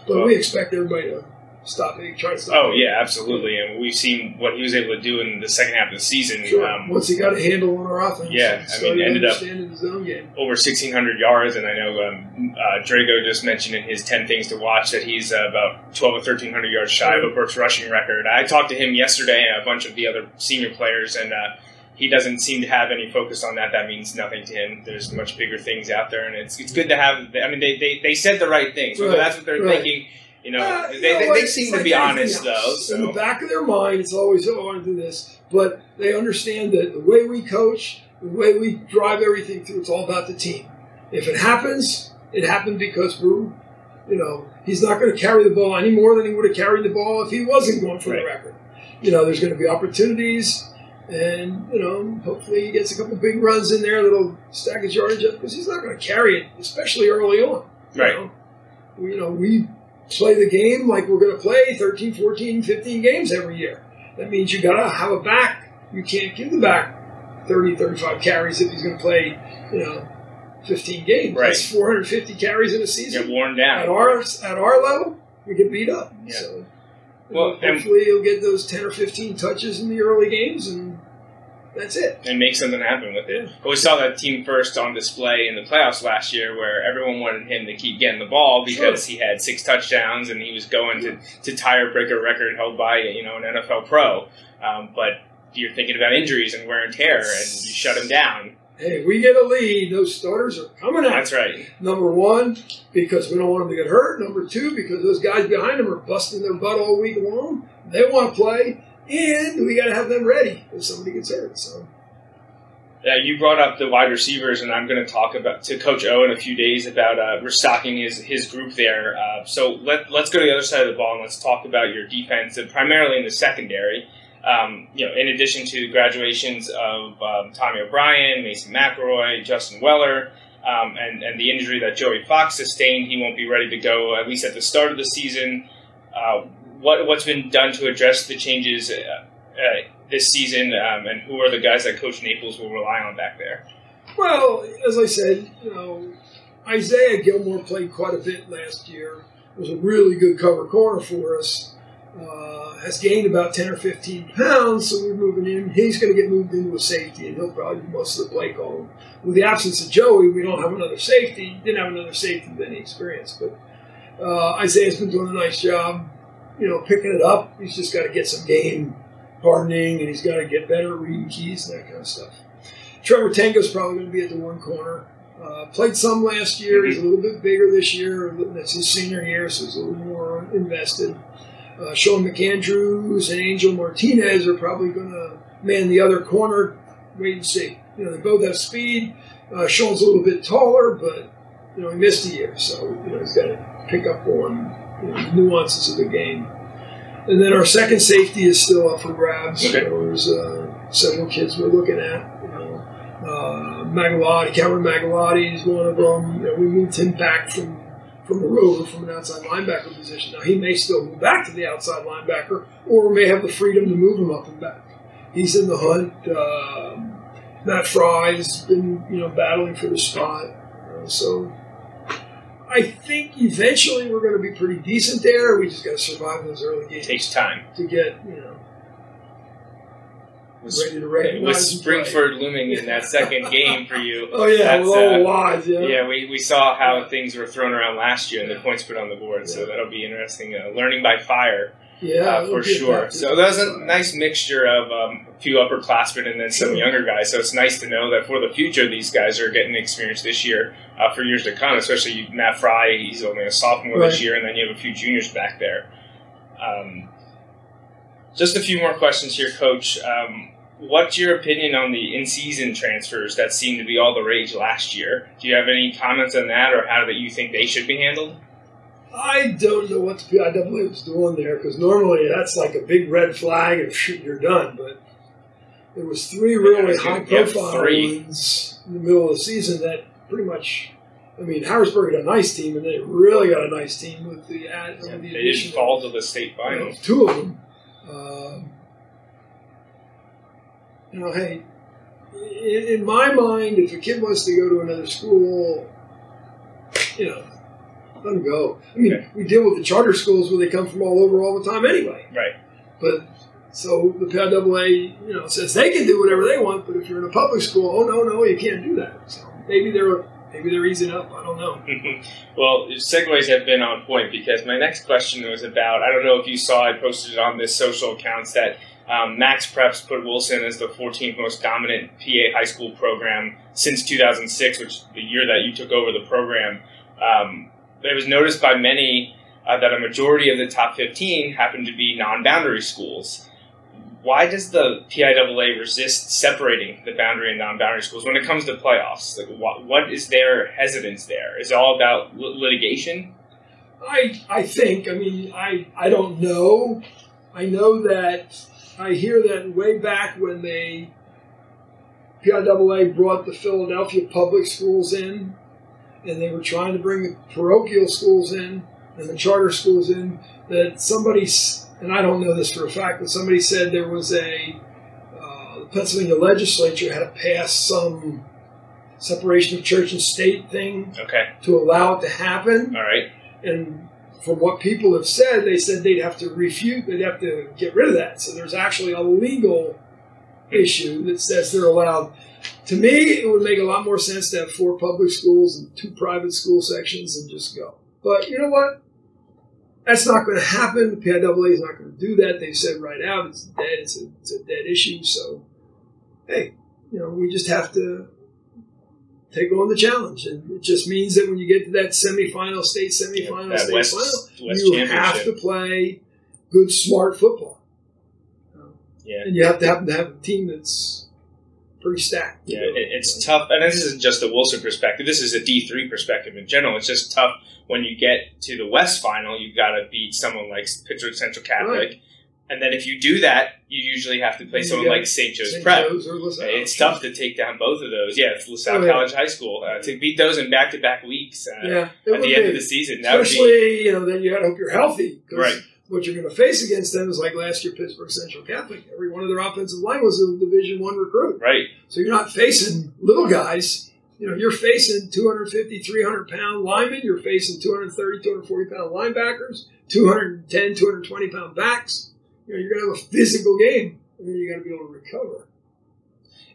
Speaker 3: But we expect everybody to stop it, try to stop.
Speaker 1: Oh yeah, absolutely. And we've seen what he was able to do in the second half of the season.
Speaker 3: Sure.
Speaker 1: Um,
Speaker 3: Once he got a handle on our offense,
Speaker 1: Yeah, I mean, ended up-
Speaker 3: understanding his own game.
Speaker 1: over 1,600 yards, and I know um, uh, Drago just mentioned in his 10 things to watch that he's uh, about 12 or 1,300 yards shy of a Berks rushing record. I talked to him yesterday and a bunch of the other senior players, and uh, he doesn't seem to have any focus on that. That means nothing to him. There's much bigger things out there, and it's it's good to have. I mean, they, they, they said the right things.
Speaker 3: Right,
Speaker 1: that's what they're
Speaker 3: right.
Speaker 1: thinking, you know,
Speaker 3: Uh,
Speaker 1: they,
Speaker 3: you
Speaker 1: they,
Speaker 3: know
Speaker 1: they
Speaker 3: what?
Speaker 1: seem to be honest, though.
Speaker 3: else. In the back of their mind, it's always, oh, I want to do this. But they understand that the way we coach, the way we drive everything through, it's all about the team. If it happens, it happened because we're, you know, he's not going to carry the ball any more than he would have carried the ball if he wasn't going for the record. You know, there's going to be opportunities. And, you know, hopefully he gets a couple big runs in there that'll stack his yardage up because he's not going to carry it, especially early on. you
Speaker 1: Right.
Speaker 3: know. We, you know, we play the game like we're going to play 13, 14, 15 games every year. That means you got to have a back. You can't give the back 30, 35 carries if he's going to play, you know, 15 games.
Speaker 1: Right.
Speaker 3: That's 450 carries in a season.
Speaker 1: Get worn down.
Speaker 3: At our at our level, we get beat up.
Speaker 1: Yeah.
Speaker 3: So,
Speaker 1: Well,
Speaker 3: hopefully he'll get those 10 or 15 touches in the early games, and that's it.
Speaker 1: and make something happen with it. But we saw that team first on display in the playoffs last year, where everyone wanted him to keep getting the ball because he had six touchdowns and he was going to to tie or break a record held by you know an NFL pro. Um, but you're thinking about injuries and wear and tear, and you shut him down.
Speaker 3: Hey, we get a lead, those starters are coming out.
Speaker 1: That's right.
Speaker 3: Number one, because we don't want them to get hurt. Number two, because those guys behind them are busting their butt all week long. They want to play, and we got to have them ready if somebody gets hurt. So
Speaker 1: Uh, you brought up the wide receivers, and I'm going to talk about to Coach O in a few days about uh, restocking his his group there. Uh, so let let's go to the other side of the ball and let's talk about your defense, and primarily in the secondary. Um, you know, in addition to the graduations of um, Tommy O'Brien, Mason McElroy, Justin Weller, um, and and the injury that Joey Fox sustained, he won't be ready to go at least at the start of the season. Uh, what what's been done to address the changes? Uh, uh, this season, um, and who are the guys that Coach Naples will rely on back there?
Speaker 3: Well, as I said, you know, Isaiah Gilmore played quite a bit last year. Was a really good cover corner for us. Uh, has gained about ten or fifteen pounds, so we're moving in. He's going to get moved into a safety, and he'll probably do most of the play call. With the absence of Joey, we don't have another safety. Didn't have another safety with any experience, but uh, Isaiah's been doing a nice job, you know, picking it up. He's just got to get some game hardening, and he's got to get better reading keys and that kind of stuff. Trevor Tango's probably going to be at the one corner. Uh, played some last year. He's a little bit bigger this year. That's his senior year, so he's a little more invested. Uh, Sean McAndrews and Angel Martinez are probably going to man the other corner. Wait and see. You know, they both have speed. Uh, Sean's a little bit taller, but you know he missed a year, so you know he's got to pick up on you know, nuances of the game. And then our second safety is still up for grabs.
Speaker 1: Okay.
Speaker 3: You know, there's uh, several kids we're looking at. You know, uh, Magalotti, Cameron Magalotti is one of them. You know, we moved him back from from a rover from an outside linebacker position. Now he may still move back to the outside linebacker, or may have the freedom to move him up and back. He's in the hunt. Um Matt Fry's been you know battling for the spot. Uh, so I think eventually we're going to be pretty decent there. We just got to survive those early games
Speaker 1: It takes time.
Speaker 3: to get you know
Speaker 1: With,
Speaker 3: ready to recognize
Speaker 1: with
Speaker 3: and.
Speaker 1: Spring-Ford looming in that second game for you.
Speaker 3: Oh yeah,
Speaker 1: That's,
Speaker 3: with all
Speaker 1: uh,
Speaker 3: wise, yeah.
Speaker 1: Yeah, we, we saw how things were thrown around last year and the points put on the board, so that'll be interesting. Uh, learning by fire
Speaker 3: Yeah,
Speaker 1: uh, for sure.
Speaker 3: back
Speaker 1: So
Speaker 3: that.
Speaker 1: was a nice mixture of um, a few upperclassmen and then some younger guys. So it's nice to know that for the future, these guys are getting experience this year uh, for years to come. Especially Matt Fry, he's only a sophomore this year, and then you have a few juniors back there. Um, just a few more questions here, Coach. Um, what's your opinion on the in-season transfers that seemed to be all the rage last year? Do you have any comments on that, or how that you think they should be handled?
Speaker 3: I don't know what the PIAA was doing there because normally that's like a big red flag and shoot, you're done. But there was three really high profile
Speaker 1: three.
Speaker 3: ones in the middle of the season that pretty much. I mean, Harrisburg had a nice team, and they really got a nice team with the ad. with the
Speaker 1: they didn't fall to the state finals.
Speaker 3: two of them. Um, you know, hey, in, in my mind, if a kid wants to go to another school, you know, let him go. I mean,
Speaker 1: Okay.
Speaker 3: we deal with the charter schools where they come from all over all the time anyway.
Speaker 1: Right.
Speaker 3: But so the PIAA, you know, says they can do whatever they want, but if you're in a public school, oh no, no, you can't do that. So maybe they're maybe they're easing up. I don't know.
Speaker 1: well, segues have been on point because my next question was about I don't know if you saw I posted it on this social accounts that um, MaxPreps put Wilson as the 14th most dominant PA high school program since 2006, which is the year that you took over the program. Um, it was noticed by many uh, that a majority of the top 15 happened to be non-boundary schools. Why does the PIAA resist separating the boundary and non-boundary schools when it comes to playoffs? Like, what, what is their hesitance there? Is it all about lit- litigation?
Speaker 3: I I think. I mean, I I don't know. I know that I hear that way back when they PIAA brought the Philadelphia public schools in, and they were trying to bring the parochial schools in and the charter schools in. That somebody s- and I don't know this for a fact, but somebody said there was a uh, the Pennsylvania legislature had to pass some separation of church and state thing
Speaker 1: Okay,
Speaker 3: to allow it to happen
Speaker 1: all right.
Speaker 3: and from what people have said, they said they'd have to refute, they'd have to get rid of that. So there's actually a legal issue that says they're allowed. To me, it would make a lot more sense to have four public schools and two private school sections and just go. But you know what? That's not going to happen. The PIAA is not going to do that. They said right out it's dead. It's a, it's a dead issue. So, hey, you know, we just have to take on the challenge. And it just means that when you get to that semifinal, state semifinal,
Speaker 1: that
Speaker 3: state
Speaker 1: West,
Speaker 3: final,
Speaker 1: West
Speaker 3: you have to play good, smart football.
Speaker 1: Yeah.
Speaker 3: And you have to happen to have a team that's pretty stacked.
Speaker 1: Yeah, it, it's tough, and this isn't just a Wilson perspective. This is a D three perspective in general. It's just tough when you get to the West Final. You've got to beat someone like Pittsburgh Central Catholic,
Speaker 3: Right.
Speaker 1: and then if you do that, you usually have to play
Speaker 3: You
Speaker 1: someone like St. Joe's
Speaker 3: St.
Speaker 1: Prep.
Speaker 3: Joe's.
Speaker 1: It's tough to take down both of those. Yeah, it's LaSalle
Speaker 3: Oh, yeah.
Speaker 1: College High School uh, to beat those in back to back weeks uh,
Speaker 3: Yeah,
Speaker 1: at the end
Speaker 3: be.
Speaker 1: of the season. That would be
Speaker 3: Especially, you know, then you got to hope you're healthy.
Speaker 1: Right.
Speaker 3: What you're going to face against them is like last year, Pittsburgh Central Catholic. Every one of their offensive line was a Division One recruit.
Speaker 1: right.
Speaker 3: So you're not facing little guys. You know, you're facing 250, 300 pound linemen. You're facing 230, 240 pound linebackers, 210, 220 pound backs. You know, you're going to have a physical game, and then you got to be able to recover.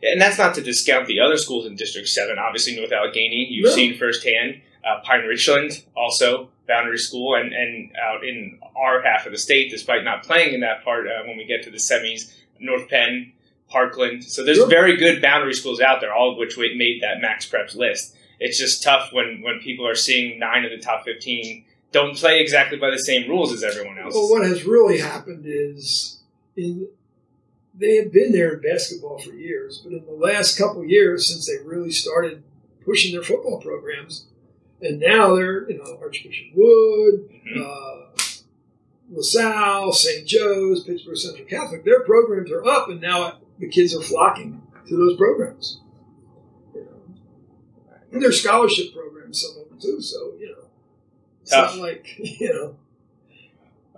Speaker 1: And that's not to discount the other schools in District 7. Obviously, North Allegheny, you've
Speaker 3: No.
Speaker 1: seen firsthand. Uh, Pine Richland, also boundary school, and, and out in our half of the state, despite not playing in that part uh, when we get to the semis, North Penn, Parkland. So there's
Speaker 3: Sure.
Speaker 1: very good boundary schools out there, all of which we- made that MaxPreps list. It's just tough when, when people are seeing nine of the top 15 don't play exactly by the same rules as everyone else.
Speaker 3: Well, what has really happened is in they have been there in basketball for years, but in the last couple of years, since they really started pushing their football programs, and now they're you know Archbishop Wood,
Speaker 1: Mhm.
Speaker 3: uh, LaSalle, St. Joe's, Pittsburgh Central Catholic, their programs are up, and now the kids are flocking to those programs. You know. And their scholarship programs, some of them too. So you know, it's
Speaker 1: Tough.
Speaker 3: not like you know.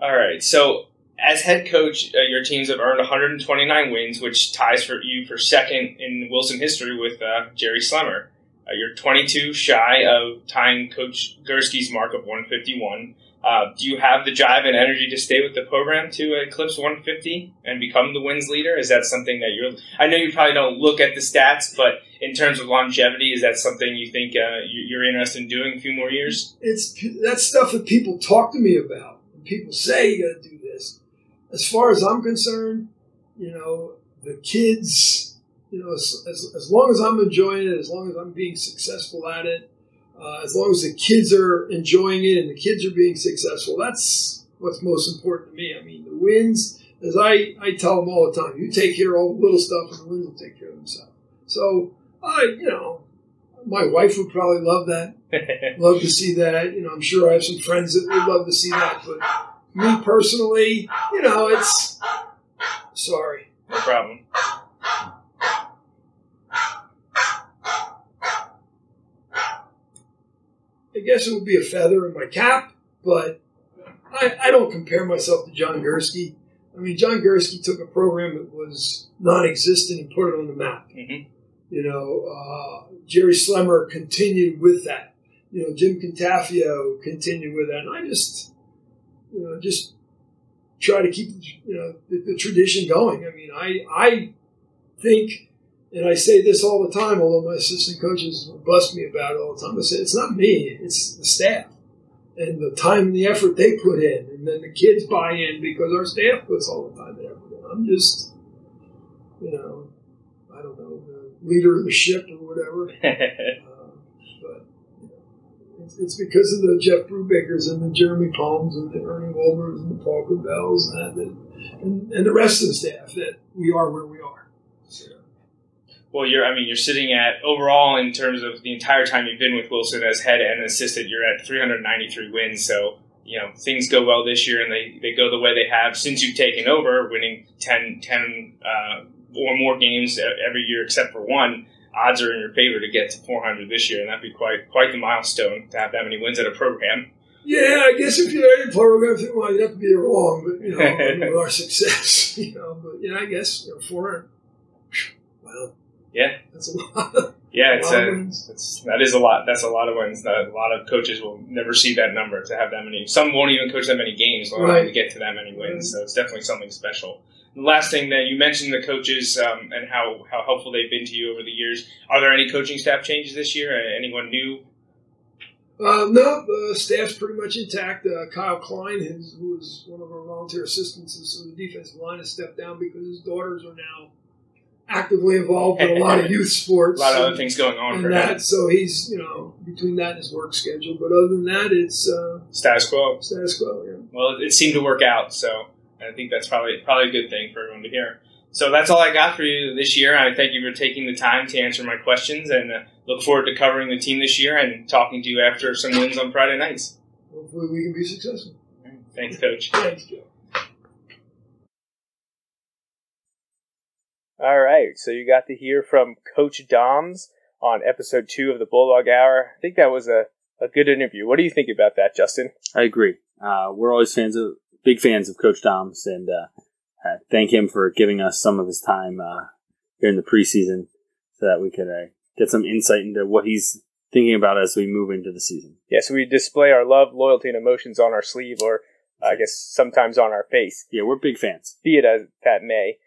Speaker 1: All right. So, as head coach, uh, your teams have earned 129 wins, which ties for you for second in Wilson history with uh, Jerry Slemmer. Uh, you're 22 shy of tying Coach Gursky's mark of 151. Uh, do you have the drive and energy to stay with the program to eclipse 150 and become the wins leader? Is that something that you're? I know you probably don't look at the stats, but in terms of longevity, is that something you think uh, you- you're interested in doing a few more years?
Speaker 3: it's that's stuff that people talk to me about. People say you got to do this. As far as I'm concerned, you know, the kids, you know, as, as, as long as I'm enjoying it, as long as I'm being successful at it, uh, as long as the kids are enjoying it and the kids are being successful, that's what's most important to me. I mean, the wins, as I, I tell them all the time, you take care of all the little stuff and the wins will take care of themselves. So, I, you know, my wife would probably love that love to see that. You know, I'm sure I have some friends that would love to see that. But me personally, you know, it's sorry.
Speaker 1: no problem.
Speaker 3: I guess it would be a feather in my cap, but I, I don't compare myself to John Gursky. I mean, John Gursky took a program that was non-existent and put it on the map.
Speaker 1: Mhm.
Speaker 3: You know, uh, Jerry Slemmer continued with that. You know, Jim Cantafio continued with that, and I just, you know, just try to keep you know the, the tradition going. I mean, I I think, and I say this all the time, although my assistant coaches bust me about it all the time. I say it's not me, it's the staff and the time and the effort they put in, and then the kids buy in because our staff puts all the time and effort in. I'm just, you know, I don't know, the leader of the ship or whatever. Uh, but you know, it's, it's because of the Jeff Brubakers and the Jeremy Palms and the Ernie Wolbers and the Paul Cabells and, and, and the rest of the staff that we are where we are. So,
Speaker 1: Well, you're. I mean, you're sitting at overall in terms of the entire time you've been with Wilson as head and assistant. You're at 393 wins. So you know things go well this year, and they, they go the way they have since you've taken over, winning 10, 10 uh, or more games every year except for one. Odds are in your favor to get to 400 this year, and that'd be quite quite the milestone to have that many wins at a program.
Speaker 3: yeah, I guess if you're in program, well, you have to be wrong, but you know, with our success, you know, but yeah, I guess you know, 400. Wow.
Speaker 1: Yeah.
Speaker 3: That's a lot.
Speaker 1: Yeah, it's a,
Speaker 3: wins.
Speaker 1: it's, that is a lot. That's a lot of wins. That a lot of coaches will never see that number to have that many. Some won't even coach that many games
Speaker 3: Right.
Speaker 1: to get to that many wins. So it's definitely something special. The last thing that you mentioned the coaches um, and how, how helpful they've been to you over the years. Are there any coaching staff changes this year? Anyone new?
Speaker 3: Uh, no, the staff's pretty much intact. Uh, Kyle Klein, his, who was one of our volunteer assistants, so the defensive line has stepped down because his daughters are now actively involved in a lot of youth sports.
Speaker 1: A lot of other things going on for
Speaker 3: that,
Speaker 1: him.
Speaker 3: so he's you know between that and his work schedule. But other than that, it's uh,
Speaker 1: Status quo.
Speaker 3: status quo. Yeah.
Speaker 1: Well, it seemed to work out, so I think that's probably probably a good thing for everyone to hear.
Speaker 4: So that's all I got for you this year. I thank you for taking the time to answer my questions and uh, look forward to covering the team this year and talking to you after some wins on Friday nights.
Speaker 3: Hopefully, we can be successful.
Speaker 4: Thanks, Coach.
Speaker 3: Thanks, Joe.
Speaker 1: All right, so you got to hear from Coach Doms on episode two of the Bulldog Hour. I think that was a, a good interview. What do you think about that, Justin?
Speaker 2: I agree. Uh, we're always fans of big fans of Coach Doms, and uh, uh, thank him for giving us some of his time uh, during the preseason so that we could uh, get some insight into what he's thinking about as we move into the season.
Speaker 1: Yeah, so we display our love, loyalty, and emotions on our sleeve, or I guess sometimes on our face,
Speaker 2: Yeah, we're big fans.
Speaker 1: be it as that may.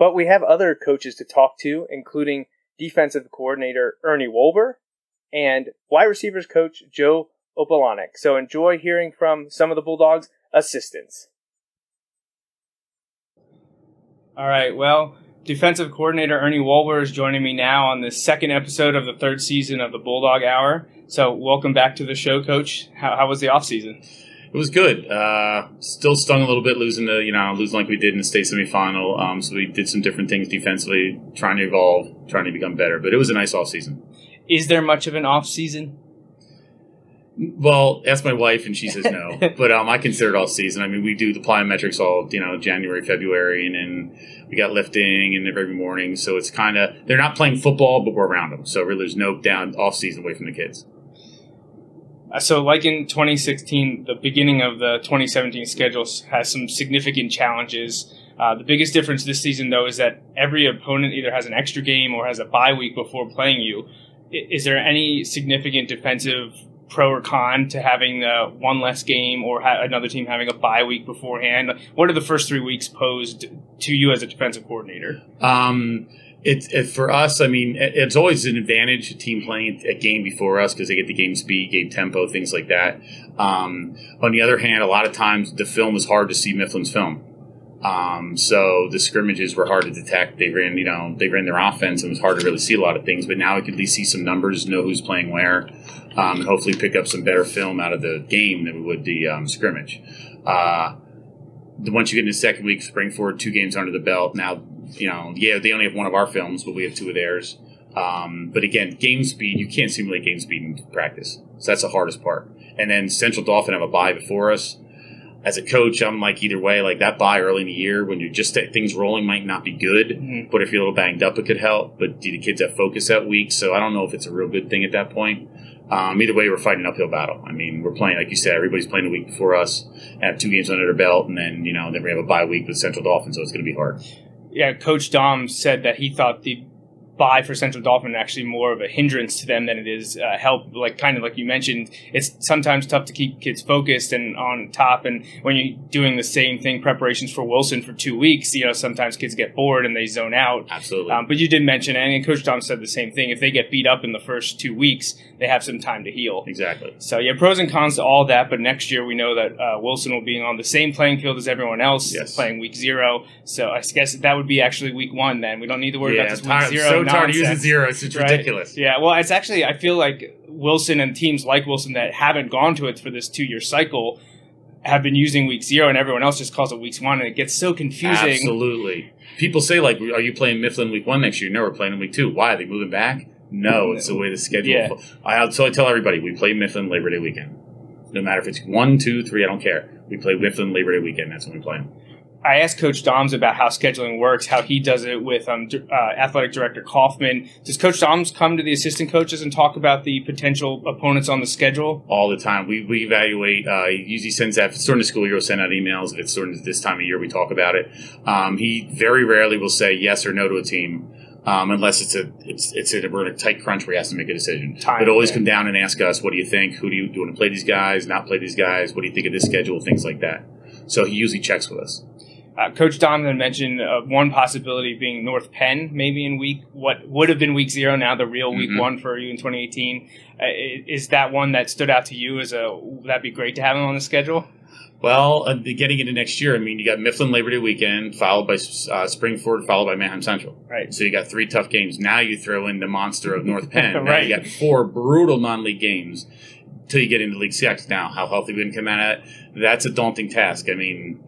Speaker 1: But we have other coaches to talk to, including defensive coordinator Ernie Wolber and wide receivers coach Joe Opalanek. So enjoy hearing from some of the Bulldogs' assistants. All right, well, defensive coordinator Ernie Wolber is joining me now on the second episode of the third season of the Bulldog Hour. So welcome back to the show, Coach. How, how was the off season?
Speaker 5: It was good. Uh, still stung a little bit losing the you know losing like we did in the state semifinal. Um, so we did some different things defensively, trying to evolve, trying to become better. But it was a nice off season.
Speaker 1: Is there much of an off season?
Speaker 5: Well, ask my wife, and she says no. but um, I consider it all season. I mean, we do the plyometrics all you know January, February, and then we got lifting and every morning. So it's kind of they're not playing football, but we're around them. So really, there's no down off season away from the kids.
Speaker 1: So, like in 2016, the beginning of the 2017 schedule has some significant challenges. Uh, the biggest difference this season, though, is that every opponent either has an extra game or has a bye week before playing you. Is there any significant defensive pro or con to having uh, one less game or ha- another team having a bye week beforehand? What are the first three weeks posed to you as a defensive coordinator?
Speaker 5: Um, it, it for us. I mean, it, it's always an advantage a team playing a game before us because they get the game speed, game tempo, things like that. Um, on the other hand, a lot of times the film is hard to see Mifflin's film. Um, so the scrimmages were hard to detect. They ran, you know, they ran their offense and it was hard to really see a lot of things. But now I could at least see some numbers, know who's playing where, um, and hopefully pick up some better film out of the game than we would the um, scrimmage. Uh, once you get into the second week, Spring-Ford, two games under the belt. Now, you know, yeah, they only have one of our films, but we have two of theirs. Um, but again, game speed, you can't simulate game speed in practice. So that's the hardest part. And then Central Dauphin have a bye before us. As a coach, I'm like either way, like that bye early in the year when you're just things rolling might not be good,
Speaker 1: Mhm.
Speaker 5: but if you're a little banged up, it could help. But do the kids have focus that week? So I don't know if it's a real good thing at that point. Um, either way, we're fighting an uphill battle. I mean, we're playing, like you said, everybody's playing the week before us, have two games under their belt, and then, you know, then we have a bye week with Central Dauphin, so it's going to be hard.
Speaker 1: Yeah, Coach Dom said that he thought the bye for Central Dauphin actually more of a hindrance to them than it is uh, help. Like kind of like you mentioned, it's sometimes tough to keep kids focused and on top. And when you're doing the same thing, preparations for Wilson for two weeks, you know, sometimes kids get bored and they zone out.
Speaker 5: Absolutely.
Speaker 1: Um, but you did mention, and Coach Dom said the same thing. If they get beat up in the first two weeks, they have some time to heal.
Speaker 5: exactly.
Speaker 1: So yeah, pros and cons to all that. But next year we know that uh, Wilson will be on the same playing field as everyone else,
Speaker 5: Yes.
Speaker 1: playing week zero. So I guess that would be actually week one. Then we don't need to worry
Speaker 5: yeah,
Speaker 1: about this week zero.
Speaker 5: so tired of using
Speaker 1: nonsense,
Speaker 5: zeros. It's
Speaker 1: right?
Speaker 5: ridiculous.
Speaker 1: Yeah, well, it's actually I feel like Wilson and teams like Wilson that haven't gone to it for this two year cycle have been using week zero, and everyone else just calls it week one, and it gets so confusing.
Speaker 5: Absolutely. People say, like, are you playing Mifflin week one next year? No, we're playing in week two. Why? Are they moving back? No, it's the way the schedule.
Speaker 1: Yeah.
Speaker 5: I, so I tell everybody, we play Mifflin Labor Day weekend. No matter if it's one, two, three, I don't care. We play Mifflin Labor Day weekend. That's when we play them.
Speaker 1: I asked Coach Doms about how scheduling works, how he does it with um, uh, athletic director Kaufman. Does Coach Doms come to the assistant coaches and talk about the potential opponents on the schedule?
Speaker 5: all the time. We, we evaluate. Uh, he usually sends out if it's during the school year. We'll send out emails. If it's during this time of year, we talk about it. Um, he very rarely will say yes or no to a team. Um, unless it's a it's it's a, we're in a tight crunch where he has to make a decision.
Speaker 1: Time,
Speaker 5: but always come down and ask us, what do you think? Who do you, do you want to play these guys? Not play these guys? What do you think of this schedule? Things like that. So he usually checks with us.
Speaker 1: Uh, Coach Donovan mentioned uh, one possibility being North Penn, maybe in week what would have been week zero, now the real week
Speaker 5: Mhm.
Speaker 1: one for you in 2018. Uh, is that one that stood out to you as a? That'd be great to have him on the schedule?
Speaker 5: Well, uh, getting into next year, I mean, you got Mifflin Labor Day weekend, followed by uh, Spring-Ford, followed by Manheim Central.
Speaker 1: Right.
Speaker 5: So you got three tough games. Now you throw in the monster of North Penn.
Speaker 1: Right.
Speaker 5: you got four brutal non-league games till you get into League Six. Now, how healthy we can come out of it, that's a daunting task. I mean,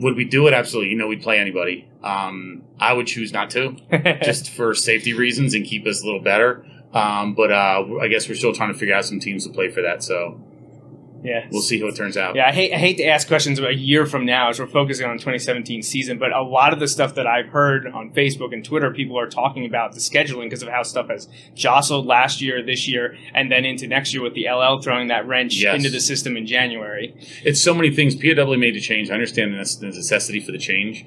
Speaker 5: Would we do it? Absolutely. You know, we'd play anybody. Um, I would choose not to, just for safety reasons and keep us a little better. Um, but uh, I guess we're still trying to figure out some teams to play for that. So
Speaker 1: yeah,
Speaker 5: we'll see how it turns out.
Speaker 1: Yeah, I hate I hate to ask questions a year from now as we're focusing on 2017 season, but a lot of the stuff that I've heard on Facebook and Twitter, people are talking about the scheduling because of how stuff has jostled last year, this year, and then into next year with the LL throwing that wrench
Speaker 5: Yes.
Speaker 1: into the system in January.
Speaker 5: It's so many things. POW made the change. I understand the necessity for the change,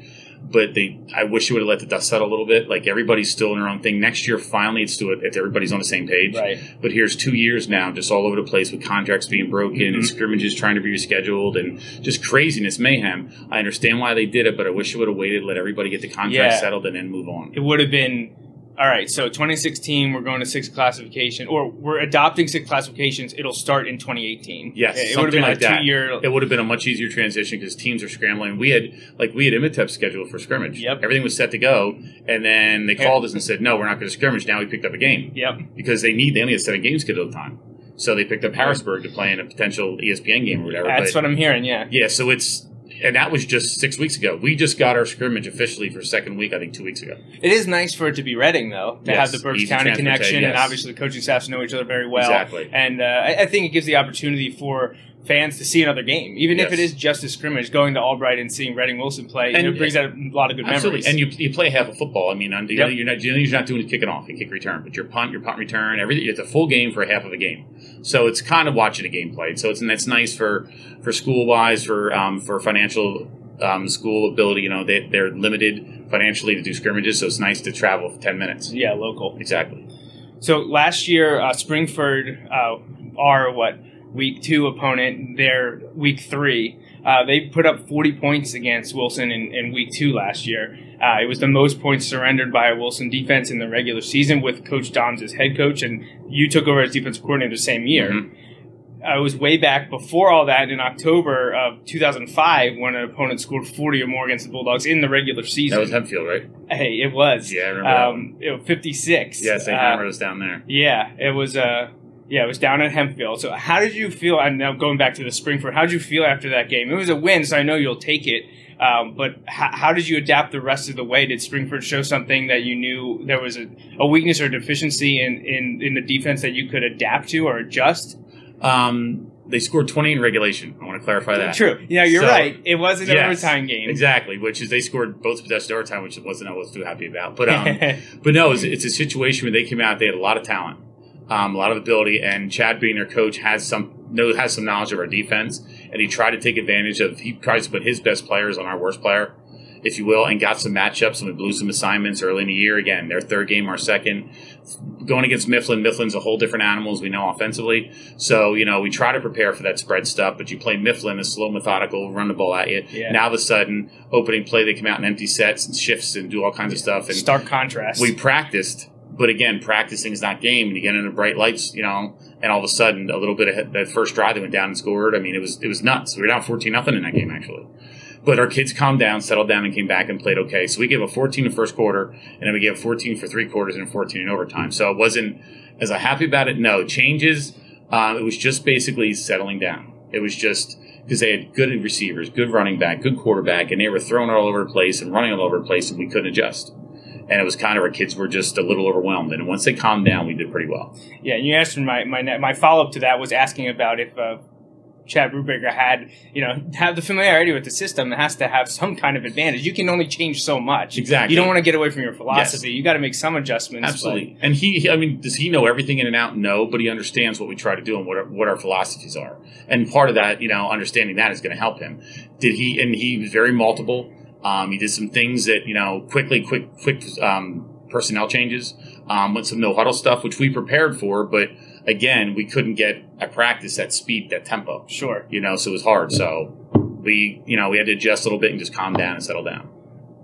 Speaker 5: but they. I wish you would have let the dust settle a little bit. Like everybody's still in their own thing. Next year, finally, it's do it if everybody's on the same page.
Speaker 1: Right.
Speaker 5: But here's two years now, just all over the place with contracts being broken
Speaker 1: Mm-hmm.
Speaker 5: and scrimmages trying to be rescheduled and just craziness, mayhem. I understand why they did it, but I wish you would have waited, let everybody get the contract
Speaker 1: Yeah.
Speaker 5: settled, and then move on.
Speaker 1: It would have been all right. So 2016, we're going to six classification, or we're adopting six classifications. It'll start in 2018.
Speaker 5: Yes,
Speaker 1: it would have
Speaker 5: something
Speaker 1: been
Speaker 5: like
Speaker 1: a
Speaker 5: that.
Speaker 1: two-year.
Speaker 5: It would have been a much easier transition because teams are scrambling. We had like we had Imitep scheduled for scrimmage.
Speaker 1: Yep.
Speaker 5: Everything was set to go, and then they called us and said, "No, we're not going to scrimmage." Now we picked up a game
Speaker 1: Yep.
Speaker 5: because they need they only had seven games scheduled at the time, so they picked up Harrisburg to play in a potential ESPN game or whatever.
Speaker 1: That's
Speaker 5: but-
Speaker 1: what I'm hearing. Yeah.
Speaker 5: yeah, so it's and that was just six weeks ago. We just got our scrimmage officially for second week, I think, two weeks ago.
Speaker 1: It is nice for it to be Reading, though, to
Speaker 5: Yes,
Speaker 1: have the Berks County connection, and obviously the coaching staffs know each other very well.
Speaker 5: Exactly.
Speaker 1: And uh, I, I think it gives the opportunity for fans to see another game, even if it is just a scrimmage. Going to Albright and seeing Reading Wilson play, you
Speaker 5: And-
Speaker 1: know, it brings out a lot of good
Speaker 5: Absolutely,
Speaker 1: memories.
Speaker 5: and you, you play half a football. I mean, on, you know,
Speaker 1: Yep.
Speaker 5: you're not you're not doing kicking off, you kick return, but your punt, your punt return, everything. It's a full game for half of a game, so it's kind of watching a game played. So it's and that's nice for for school wise, for um, for financial um, school ability. You know, they they're limited financially to do scrimmages, so it's nice to travel for ten minutes.
Speaker 1: yeah, local.
Speaker 5: Exactly.
Speaker 1: So last year, uh, Spring-Ford, uh, our what week two opponent, their week three, uh, they put up 40 points against Wilson in, in week two last year. Uh, it was the most points surrendered by a Wilson defense in the regular season with Coach Doms as head coach, and you took over as defensive coordinator the same year.
Speaker 5: Mhm.
Speaker 1: Uh, it was way back before all that in October of 2005 when an opponent scored 40 or more against the Bulldogs in the regular season.
Speaker 5: That was Hempfield, right?
Speaker 1: hey, it was.
Speaker 5: Yeah, I remember
Speaker 1: Um, it was 56.
Speaker 5: Yes, they
Speaker 1: Uh,
Speaker 5: hammered us down there.
Speaker 1: yeah, it was. Uh, yeah, it was down at Hempfield. So, how did you feel? And now going back to the Spring-Ford, how did you feel after that game? It was a win, so I know you'll take it. Um, but how, how did you adapt the rest of the way? Did Spring-Ford show something that you knew there was a, a weakness or deficiency in, in, in the defense that you could adapt to or adjust?
Speaker 5: Um, they scored 20 in regulation. I want to clarify that.
Speaker 1: True. Yeah, you're
Speaker 5: So-
Speaker 1: right. It was an
Speaker 5: Yes,
Speaker 1: overtime game.
Speaker 5: Exactly, which is they scored both possessions overtime, which wasn't I was too happy about. But um, but no, it's, it's a situation where they came out. They had a lot of talent, um, a lot of ability, and Chad, being their coach, has some know has some knowledge of our defense, and he tried to take advantage of. He tries to put his best players on our worst player, if you will, and got some matchups, and we blew some assignments early in the year. Again, their third game, our second. Going against Mifflin, Mifflin's a whole different animal, as we know offensively. So, you know, we try to prepare for that spread stuff, but you play Mifflin, a slow, methodical, run the ball at you.
Speaker 1: Yeah.
Speaker 5: Now, all of a sudden, opening play, they come out in empty sets and shifts and do all kinds of stuff. And
Speaker 1: Stark contrast.
Speaker 5: we practiced, but again, practicing is not game. And you get into bright lights, you know, and all of a sudden, a little bit of that first drive, they went down and scored. I mean, it was it was nuts. We were down fourteen nothing in that game actually. But our kids calmed down, settled down, and came back and played okay. So we gave a 14 in the first quarter, and then we gave 14 for three quarters and 14 in overtime. So it wasn't as I happy about it. No changes. Um, it was just basically settling down. It was just because they had good receivers, good running back, good quarterback, and they were throwing all over the place and running all over the place, and we couldn't adjust. And it was kind of our kids were just a little overwhelmed. And once they calmed down, we did pretty well.
Speaker 1: Yeah, and you asked my my, my follow up to that was asking about if uh, Chad Brubaker had you know have the familiarity with the system. It has to have some kind of advantage. You can only change so much.
Speaker 5: Exactly.
Speaker 1: You don't want to get away from your philosophy. You got to make some adjustments.
Speaker 5: Absolutely. And he, he- I mean, does he know everything in and out? No, but he understands what we try to do and what our, what our philosophies are. And part of that, you know, understanding that is going to help him. Did he, and he was very multiple. Um, he did some things that, you know, quickly, quick, quick, um, personnel changes, um, with some no huddle stuff, which we prepared for, but again, we couldn't get a practice that speed, that tempo,
Speaker 1: sure.
Speaker 5: you know, so it was hard. So we, you know, we had to adjust a little bit and just calm down and settle down.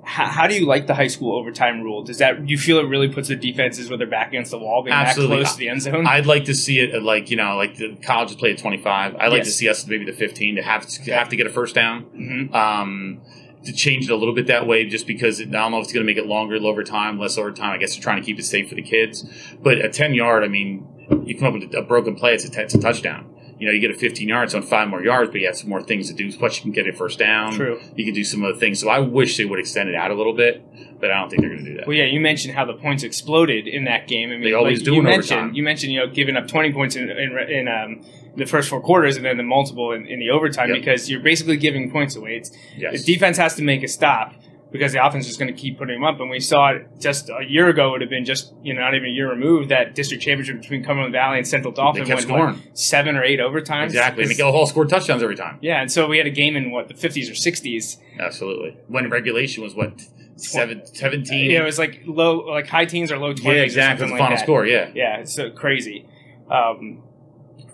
Speaker 1: How, how do you like the high school overtime rule? Does that do you feel it really puts the defenses with their back against the wall, being
Speaker 5: Absolutely.
Speaker 1: that close to the end zone?
Speaker 5: I'd like to see it at like you know like the colleges play at 25. I'd like
Speaker 1: Yes.
Speaker 5: to see us maybe the 15 to have to have to get a first down.
Speaker 1: Mhm.
Speaker 5: Um, to change it a little bit that way, just because I don't know if it's going to make it longer, over time, less overtime. I guess they're trying to keep it safe for the kids. But a 10 yard, I mean, you come up with a broken play, it's a, t- it's a touchdown. you know, you get a 15 yards on five more yards, but you have some more things to do. Plus, you can get a first down.
Speaker 1: True.
Speaker 5: You can do some other things. So I wish they would extend it out a little bit, but I don't think they're going to do that.
Speaker 1: Well, yeah, you mentioned how the points exploded in that game. I mean,
Speaker 5: They always
Speaker 1: like
Speaker 5: do
Speaker 1: you mentioned,
Speaker 5: overtime.
Speaker 1: You mentioned, you know, giving up 20 points in, in, in um, the first four quarters and then the multiple in, in the overtime
Speaker 5: Yep.
Speaker 1: because you're basically giving points away. It's,
Speaker 5: yes.
Speaker 1: The defense has to make a stop because the offense is going to keep putting them up. And we saw it just a year ago, it would have been just, you know, not even a year removed, that district championship between Cumberland Valley and Central
Speaker 5: Dauphin
Speaker 1: went,
Speaker 5: scoring.
Speaker 1: seven or eight overtimes.
Speaker 5: Exactly. And Miguel Hall scored touchdowns every time.
Speaker 1: Yeah, and so we had a game in what the 50s or 60s.
Speaker 5: Absolutely. When regulation was what seven, 17?
Speaker 1: Yeah, it was like low, like high teens or low 20s.
Speaker 5: Yeah, exactly. The
Speaker 1: like
Speaker 5: final score. Yeah.
Speaker 1: Yeah, it's so crazy. Um,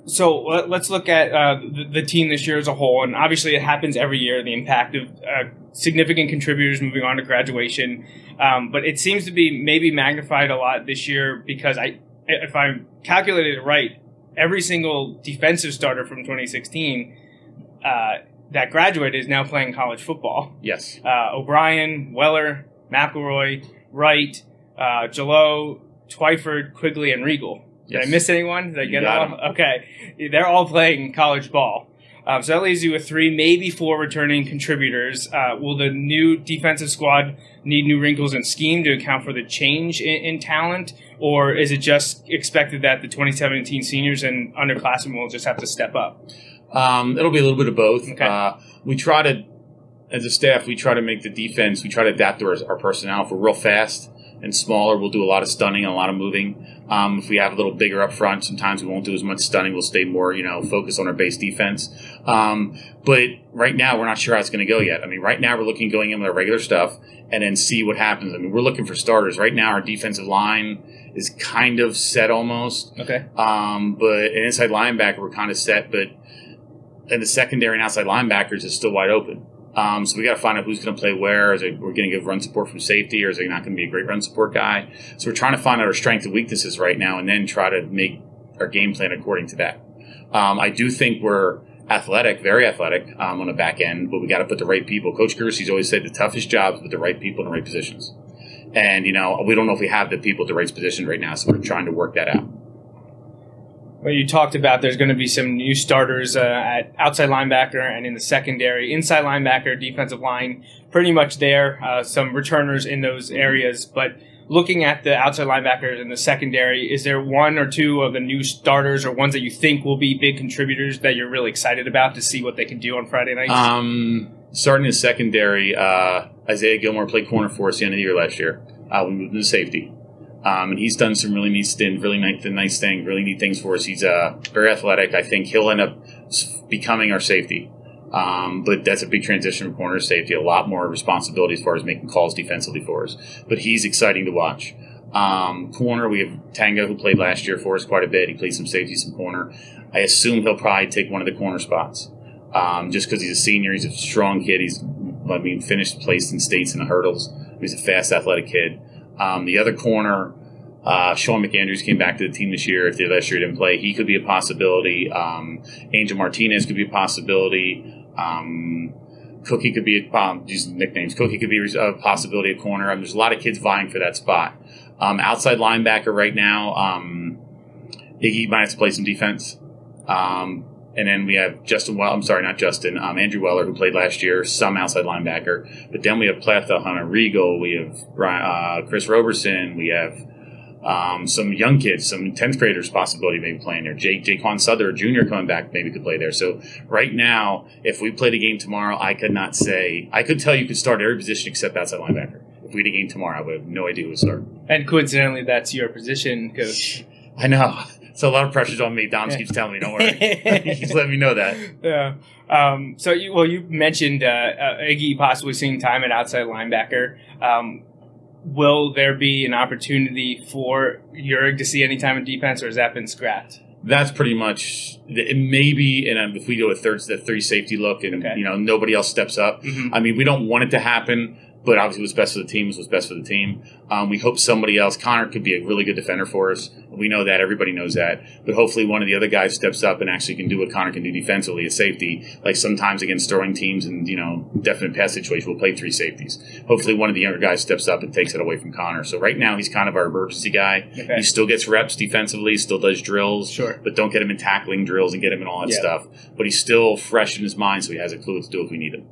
Speaker 1: so let- let's look at uh, the, the team this year as a whole, and obviously it happens every year. The impact of uh, significant contributors moving on to graduation, um, but it seems to be maybe magnified a lot this year because I, if I calculated it right, every single defensive starter from 2016 uh, that graduated is now playing college football
Speaker 5: Yes.
Speaker 1: uh, O'Brien, Weller, McElroy, Wright, uh, Jalot, Twyford, Quigley, and Regal. Did I miss anyone? Did I get all? Okay. They're all playing college ball. Um, so that leaves you with three, maybe four returning contributors. Uh, will the new defensive squad need new wrinkles in scheme to account for the change in, in talent? Or is it just expected that the 2017 seniors and underclassmen will just have to step up?
Speaker 5: Um, it'll be a little bit of both.
Speaker 1: Okay.
Speaker 5: Uh, we try to, as a staff, we try to make the defense, we try to adapt to our, our personnel. If we're real fast and smaller, we'll do a lot of stunning and a lot of moving. Um, if we have a little bigger up front, sometimes we won't do as much stunning. We'll stay more, you know, focused on our base defense. Um, but right now, we're not sure how it's going to go yet. I mean, right now, we're looking going in with our regular stuff and then see what happens. I mean, we're looking for starters. Right now, our defensive line is kind of set almost.
Speaker 1: Okay.
Speaker 5: Um, but an inside linebacker, we're kind of set, but and the secondary and outside linebackers is still wide open. Um, so we got to find out who's going to play where. Is it we're going to give run support from safety, or is it not going to be a great run support guy? So we're trying to find out our strengths and weaknesses right now, and then try to make our game plan according to that. Um, I do think we're athletic, very athletic um, on the back end, but we got to put the right people. Coach Gersey's always said the toughest job is with the right people in the right positions. And you know we don't know if we have the people at the right position right now, so we're trying to work that out.
Speaker 1: Well, you talked about there's going to be some new starters uh, at outside linebacker and in the secondary, inside linebacker, defensive line, pretty much there. Uh, some returners in those areas, but looking at the outside linebackers and the secondary, is there one or two of the new starters or ones that you think will be big contributors that you're really excited about to see what they can do on Friday night?
Speaker 5: Um, starting in the secondary, uh, Isaiah Gilmore played corner for us the end of the year last year. Uh, we moved him to safety. Um, and he's done some really neat really nice, nice thing, really neat things for us. He's uh, very athletic. I think he'll end up becoming our safety. Um, but that's a big transition from corner safety. A lot more responsibility as far as making calls defensively for us. But he's exciting to watch. Um, corner, we have Tango who played last year for us quite a bit. He played some safety, some corner. I assume he'll probably take one of the corner spots. Um, just because he's a senior, he's a strong kid. He's, I mean, finished placed in states in the hurdles. He's a fast, athletic kid. Um, the other corner, uh, Sean McAndrews came back to the team this year. If the last year didn't play, he could be a possibility. Um, Angel Martinez could be a possibility. Um, Cookie could be a um, these nicknames. Cookie could be a possibility at corner. Um, there's a lot of kids vying for that spot. Um, outside linebacker right now, Iggy might have to play some defense. Um, and then we have Justin Well. I'm sorry, not Justin. Um, Andrew Weller, who played last year, some outside linebacker. But then we have Pletha, Hunter Regal. We have Brian, uh, Chris Roberson. We have um, some young kids, some 10th graders possibility maybe playing there. Jake Jaquan Souther, Jr. coming back, maybe could play there. So right now, if we played a game tomorrow, I could not say. I could tell you could start every position except outside linebacker. If we had a game tomorrow, I would have no idea who would start.
Speaker 1: and coincidentally, that's your position, coach.
Speaker 5: I know. So a lot of pressure's on me. Dom keeps telling me, don't worry. He's letting me know that.
Speaker 1: Yeah. Um, so you well, you mentioned uh, uh, Iggy possibly seeing time at outside linebacker. Um, will there be an opportunity for Yurig to see any time in defense, or has that been scrapped?
Speaker 5: That's pretty much it. Maybe, and um, if we go a third, the three safety look, and
Speaker 1: Okay.
Speaker 5: you know nobody else steps up.
Speaker 1: Mhm.
Speaker 5: I mean, we don't want it to happen, but obviously, what's best for the team is what's best for the team. Um, we hope somebody else. Connor could be a really good defender for us. We know that. Everybody knows that. But hopefully, one of the other guys steps up and actually can do what Connor can do defensively as safety. Like sometimes against throwing teams and, you know, definite pass situation, we'll play three safeties. Hopefully, one of the younger guys steps up and takes it away from Connor. So right now, he's kind of our emergency guy.
Speaker 1: Okay.
Speaker 5: He still gets reps defensively, still does drills.
Speaker 1: Sure.
Speaker 5: But don't get him in tackling drills and get him in all that
Speaker 1: Yeah.
Speaker 5: stuff. But he's still fresh in his mind, so he has a clue what to do if we need him.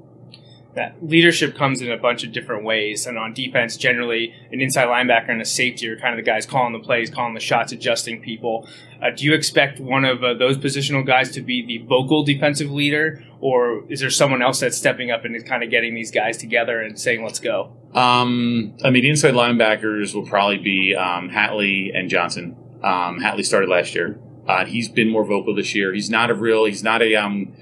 Speaker 1: That leadership comes in a bunch of different ways. And on defense, generally, an inside linebacker and a safety are kind of the guys calling the plays, calling the shots, adjusting people. Uh, do you expect one of uh, those positional guys to be the vocal defensive leader, or is there someone else that's stepping up and is kind of getting these guys together and saying, "Let's go"?
Speaker 5: Um, I mean, inside linebackers will probably be um, Hatley and Johnson. Um, Hatley started last year. Uh, he's been more vocal this year. He's not a real. He's not a um,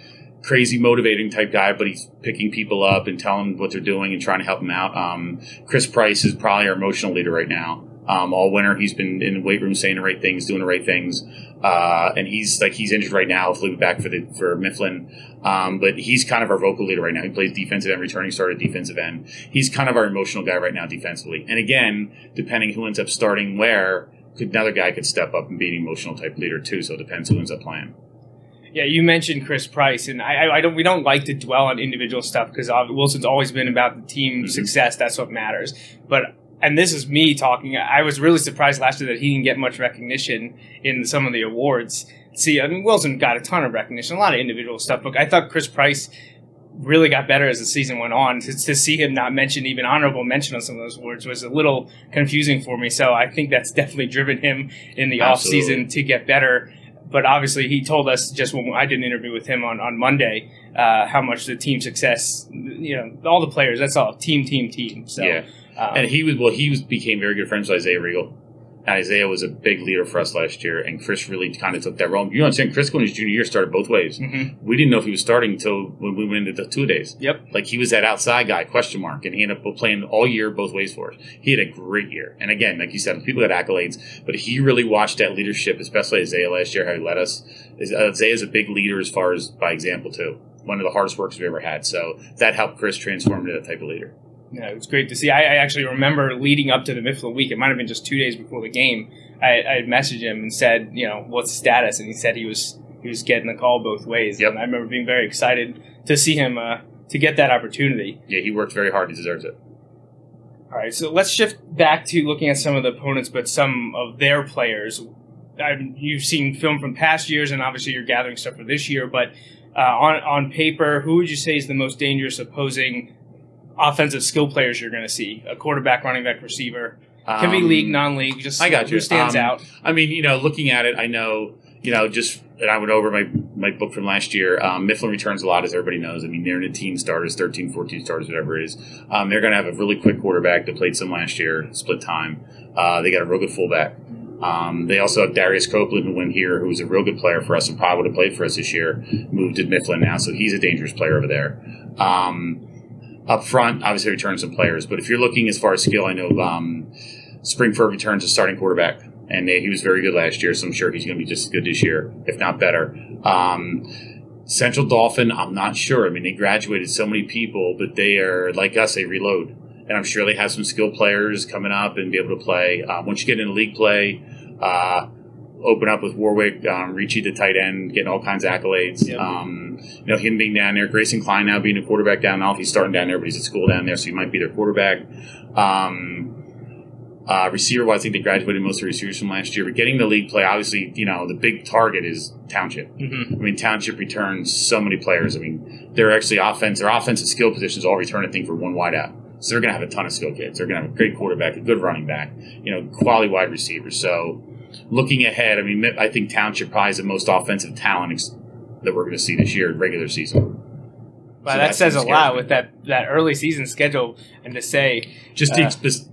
Speaker 5: crazy motivating type guy, but he's picking people up and telling them what they're doing and trying to help them out. Um, Chris Price is probably our emotional leader right now. Um, all winter, he's been in the weight room saying the right things, doing the right things, uh, and he's like he's injured right now. Hopefully, back for the for Mifflin. Um, but he's kind of our vocal leader right now. He plays defensive end, returning started defensive end. He's kind of our emotional guy right now defensively. And again, depending who ends up starting where, another guy could step up and be an emotional type leader too. So it depends who ends up playing.
Speaker 1: Yeah, you mentioned Chris Price, and I, I- don't. We don't like to dwell on individual stuff because Wilson's always been about the team
Speaker 5: Mhm.
Speaker 1: success. That's what matters. But and this is me talking. I was really surprised last year that he didn't get much recognition in some of the awards. See, I mean, Wilson got a ton of recognition, a lot of individual stuff, but I thought Chris Price really got better as the season went on. To, to see him not mention even honorable mention on some of those awards was a little confusing for me. So I think that's definitely driven him in the off season to get better. But obviously, he told us just when I did an interview with him on on Monday uh, how much the team success, you know, all the players. That's all team, team, team. So,
Speaker 5: Yeah.
Speaker 1: um,
Speaker 5: And he was well. He was became very good friends with Isaiah Regal. Isaiah was a big leader for us last year, and Chris really kind of took that role. You understand? Chris going his junior year started both ways.
Speaker 1: mhm.
Speaker 5: We didn't know if he was starting until when we went into the two days.
Speaker 1: Yep.
Speaker 5: Like he was that outside guy, question mark, and he ended up playing all year both ways for us. He had a great year, and again, like you said, people got accolades, but he really watched that leadership, especially Isaiah last year, how he led us. Isaiah's a big leader as far as by example too. One of the hardest works we ever had, so that helped Chris transform into that type of leader.
Speaker 1: Yeah, it was great to see. I, I actually remember leading up to the Mifflin week. It might have been just two days before the game. I, I had messaged him and said, you know, what's the status? And he said he was he was getting the call both ways.
Speaker 5: Yep.
Speaker 1: And I remember being very excited to see him uh, to get that opportunity.
Speaker 5: Yeah, he worked very hard. He deserves it.
Speaker 1: All right, so let's shift back to looking at some of the opponents, but some of their players. I, you've seen film from past years, and obviously you're gathering stuff for this year. But uh, on on paper, who would you say is the most dangerous opposing offensive skill players you're going to see? A quarterback, running back, receiver. Can be
Speaker 5: Um,
Speaker 1: league, non-league. Just
Speaker 5: I got
Speaker 1: who
Speaker 5: you.
Speaker 1: stands
Speaker 5: Um,
Speaker 1: out.
Speaker 5: I mean, you know, looking at it, I know, you know, just and I went over my my book from last year. Um, Mifflin returns a lot, as everybody knows. I mean, they're in a teen starters, 13, 14 starters, whatever it is. Um, they're going to have a really quick quarterback that played some last year, split time. Uh, they got a real good fullback. Um, they also have Darius Copeland, who went here, who's a real good player for us and probably would have played for us this year. Moved to Mifflin now, so he's a dangerous player over there. Um, up front, obviously, returns some players, but if you're looking as far as skill, I know um, Spring-Ford returns a starting quarterback, and they, he was very good last year, so I'm sure he's going to be just as good this year, if not better. Um, Central Dauphin, I'm not sure. I mean, they graduated so many people, but they are like us; they reload, and I'm sure they have some skilled players coming up and be able to play. Um, once you get into league play, uh, open up with Warwick, um, Ricci, the tight end, getting all kinds of accolades.
Speaker 1: Yep.
Speaker 5: Um, you know, him being down there, Grayson Klein now being a quarterback down now. He's starting down there, but he's at school down there, so he might be their quarterback. Um, uh, receiver, well, I think they graduated most of the receivers from last year. But getting the league play, obviously, you know, the big target is Township.
Speaker 1: Mm-hmm.
Speaker 5: I mean, Township returns so many players. I mean, they're actually offense, their offensive skill positions all return, I think, for one wide out. So they're going to have a ton of skill kids. They're going to have a great quarterback, a good running back, you know, quality wide receivers. So looking ahead, I mean, I think Township probably is the most offensive talent ex- that we're going to see this year, in regular season.
Speaker 1: Wow,
Speaker 5: So
Speaker 1: that
Speaker 5: that's
Speaker 1: says a lot
Speaker 5: me.
Speaker 1: with that that early season schedule, and to say
Speaker 5: Just
Speaker 1: Uh,
Speaker 5: the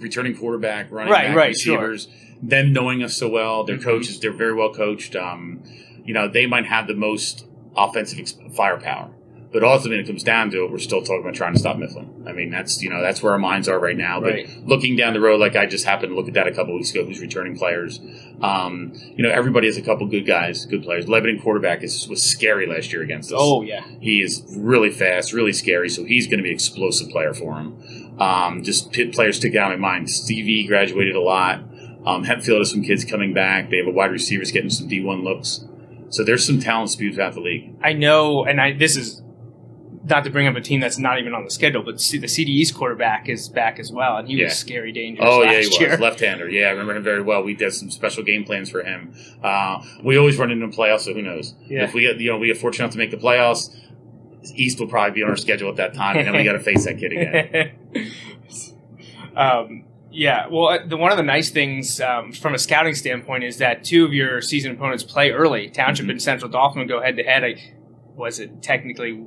Speaker 5: returning quarterback, running
Speaker 1: Right,
Speaker 5: back,
Speaker 1: right, sure.
Speaker 5: receivers, them knowing us so well, their
Speaker 1: Mhm.
Speaker 5: coaches, they're very well coached. Um, you know, they might have the most offensive ex- firepower. But ultimately, when it comes down to it, we're still talking about trying to stop Mifflin. I mean, that's you know that's where our minds are right now. But
Speaker 1: Right.
Speaker 5: looking down the road, like I just happened to look at that a couple weeks ago, who's returning players. Um, you know, everybody has a couple good guys, good players. Lebanon quarterback is, was scary last year against us.
Speaker 1: oh yeah,
Speaker 5: He is really fast, really scary, so he's going to be an explosive player for him. Um, just pit players stick out in my mind. Stevie graduated a lot. Um, Hempfield has some kids coming back. They have a wide receivers getting some D1 looks. So there's some talent spews out the league.
Speaker 1: I know, and I this is not to bring up a team that's not even on the schedule, but see, the CDE's quarterback is back as well, and he
Speaker 5: Yeah.
Speaker 1: was scary dangerous.
Speaker 5: Oh yeah, he
Speaker 1: year.
Speaker 5: was left-hander. Yeah, I remember him very well. We did some special game plans for him. Uh, we always run into the playoffs, so who knows?
Speaker 1: Yeah.
Speaker 5: If we get, you know, we get fortunate enough to make the playoffs, East will probably be on our schedule at that time, and then we got to face that kid again.
Speaker 1: um, yeah, well, uh, the, one of the nice things um, from a scouting standpoint is that two of your season opponents play early. Township
Speaker 5: Mhm.
Speaker 1: and Central Dauphin go head to head. Was it technically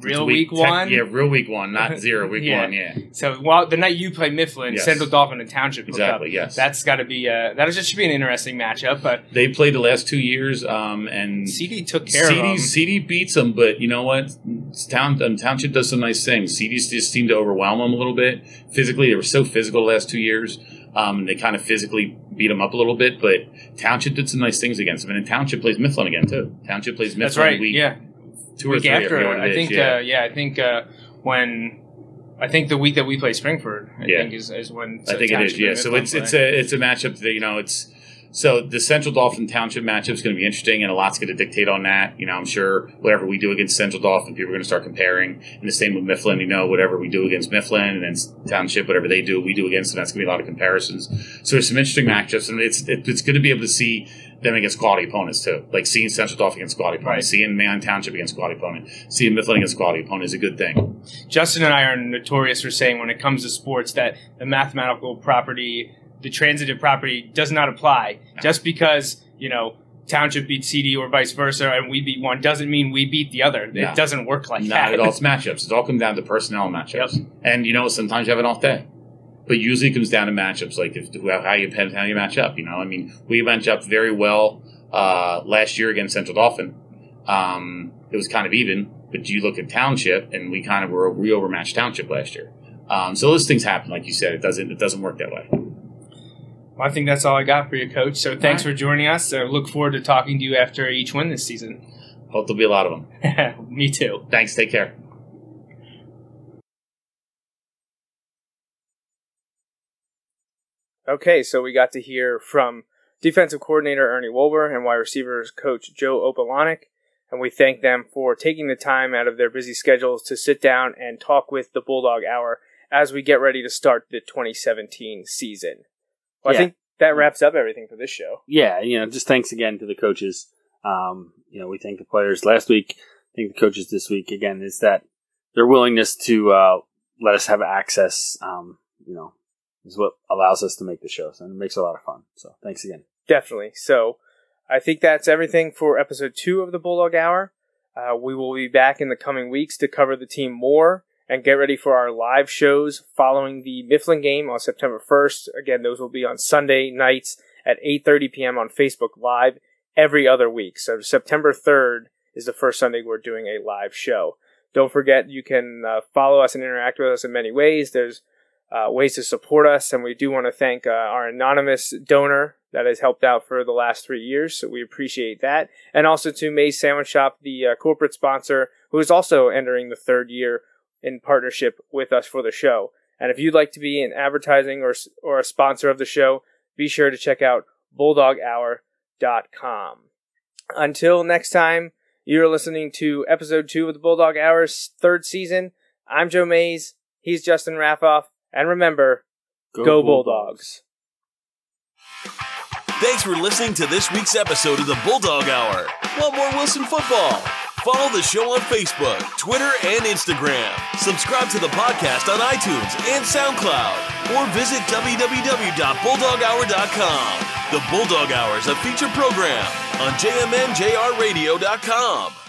Speaker 1: real week,
Speaker 5: tech-
Speaker 1: one?
Speaker 5: yeah, real week one, not zero. Week
Speaker 1: Yeah.
Speaker 5: one, yeah,
Speaker 1: So while the night you play Mifflin,
Speaker 5: Yes.
Speaker 1: Central Dauphin and Township hook up.
Speaker 5: exactly. Yes,
Speaker 1: That's got to be uh, that just should be an interesting matchup. But
Speaker 5: they played the last two years, um, and
Speaker 1: CD took care of them.
Speaker 5: CD beats them, but you know what? Town, um, Township does some nice things. CDs just seemed to overwhelm them a little bit physically. They were so physical the last two years. Um, they kind of physically beat them up a little bit, but Township did some nice things against them. And then Township plays Mifflin again too. Township plays Mifflin
Speaker 1: That's right.
Speaker 5: week
Speaker 1: yeah,
Speaker 5: two or
Speaker 1: week
Speaker 5: three.
Speaker 1: After.
Speaker 5: forget what it
Speaker 1: I think.
Speaker 5: yeah.
Speaker 1: Uh, yeah, I think uh, when I think the week that we play Spring-Ford, I
Speaker 5: Yeah.
Speaker 1: think is, is when
Speaker 5: I think it is. Yeah. So it's it's a it's a matchup that you know it's so the Central Dauphin Township matchup is going to be interesting, and a lot's going to dictate on that. You know, I'm sure whatever we do against Central Dauphin, people are going to start comparing. And the same with Mifflin. You know, whatever we do against Mifflin and then Township, whatever they do, we do against them. That's going to be a lot of comparisons. So there's some interesting matchups, and it's it, it's good to be able to see them against quality opponents too. Like seeing Central Dauphin against quality opponents, seeing Man Township against quality opponent, seeing Mifflin against quality opponent is a good thing.
Speaker 1: Justin and I are notorious for saying when it comes to sports that the mathematical property, the transitive property, does not apply. Just because you know Township beats CD or vice versa, and we beat one, doesn't mean we beat the other.
Speaker 5: No.
Speaker 1: It doesn't work like
Speaker 5: Not
Speaker 1: that.
Speaker 5: at all. It's matchups. It's all come down to personnel matchups. And you know, sometimes you have an off day, but usually it comes down to matchups, like if how you how you match up. You know, I mean, we match up very well uh, last year against Central Dauphin. Um, it was kind of even, but you look at Township, and we kind of were we overmatched Township last year. Um, so those things happen, like you said. It doesn't it doesn't work that way.
Speaker 1: Well, I think that's all I got for you, Coach. So thanks
Speaker 5: All
Speaker 1: for joining us. I look forward to talking to you after each win this season.
Speaker 5: Hope there'll be a lot of them.
Speaker 1: Me too.
Speaker 5: Thanks. Take care.
Speaker 1: Okay, so we got to hear from defensive coordinator Ernie Wolber and wide receivers coach Joe Opalanik, and we thank them for taking the time out of their busy schedules to sit down and talk with the Bulldog Hour as we get ready to start the 2017 season. Well,
Speaker 2: Yeah.
Speaker 1: I think that wraps up everything for this show.
Speaker 2: yeah, you know, just thanks again to the coaches. Um, you know, we thank the players last week. Thank the coaches this week. Again, is that their willingness to uh, let us have access. Um, you know, is what allows us to make the shows, and it makes it a lot of fun. So, thanks again.
Speaker 1: Definitely. So I think that's everything for episode two of the Bulldog Hour. Uh, we will be back in the coming weeks to cover the team more and get ready for our live shows following the Mifflin game on September 1st. Again, those will be on Sunday nights at 8.30 p.m. on Facebook Live every other week. So September 3rd is the first Sunday we're doing a live show. Don't forget you can uh, follow us and interact with us in many ways. There's uh, ways to support us, and we do want to thank uh, our anonymous donor that has helped out for the last three years. So we appreciate that, and also to May's Sandwich Shop, the uh, corporate sponsor, who is also entering the third year in partnership with us for the show. And if you'd like to be an advertising or or a sponsor of the show, be sure to check out bulldoghour.com. Until next time, you're listening to episode two of the Bulldog Hour's third season. I'm Joe Mays. He's Justin Raffoff. And remember, go, Bulldogs.
Speaker 6: Thanks for listening to this week's episode of the Bulldog Hour. Want more Wilson football? Follow the show on Facebook, Twitter, and Instagram. Subscribe to the podcast on iTunes and SoundCloud. Or visit www.bulldoghour.com. The Bulldog Hour is a feature program on jmnjrradio.com.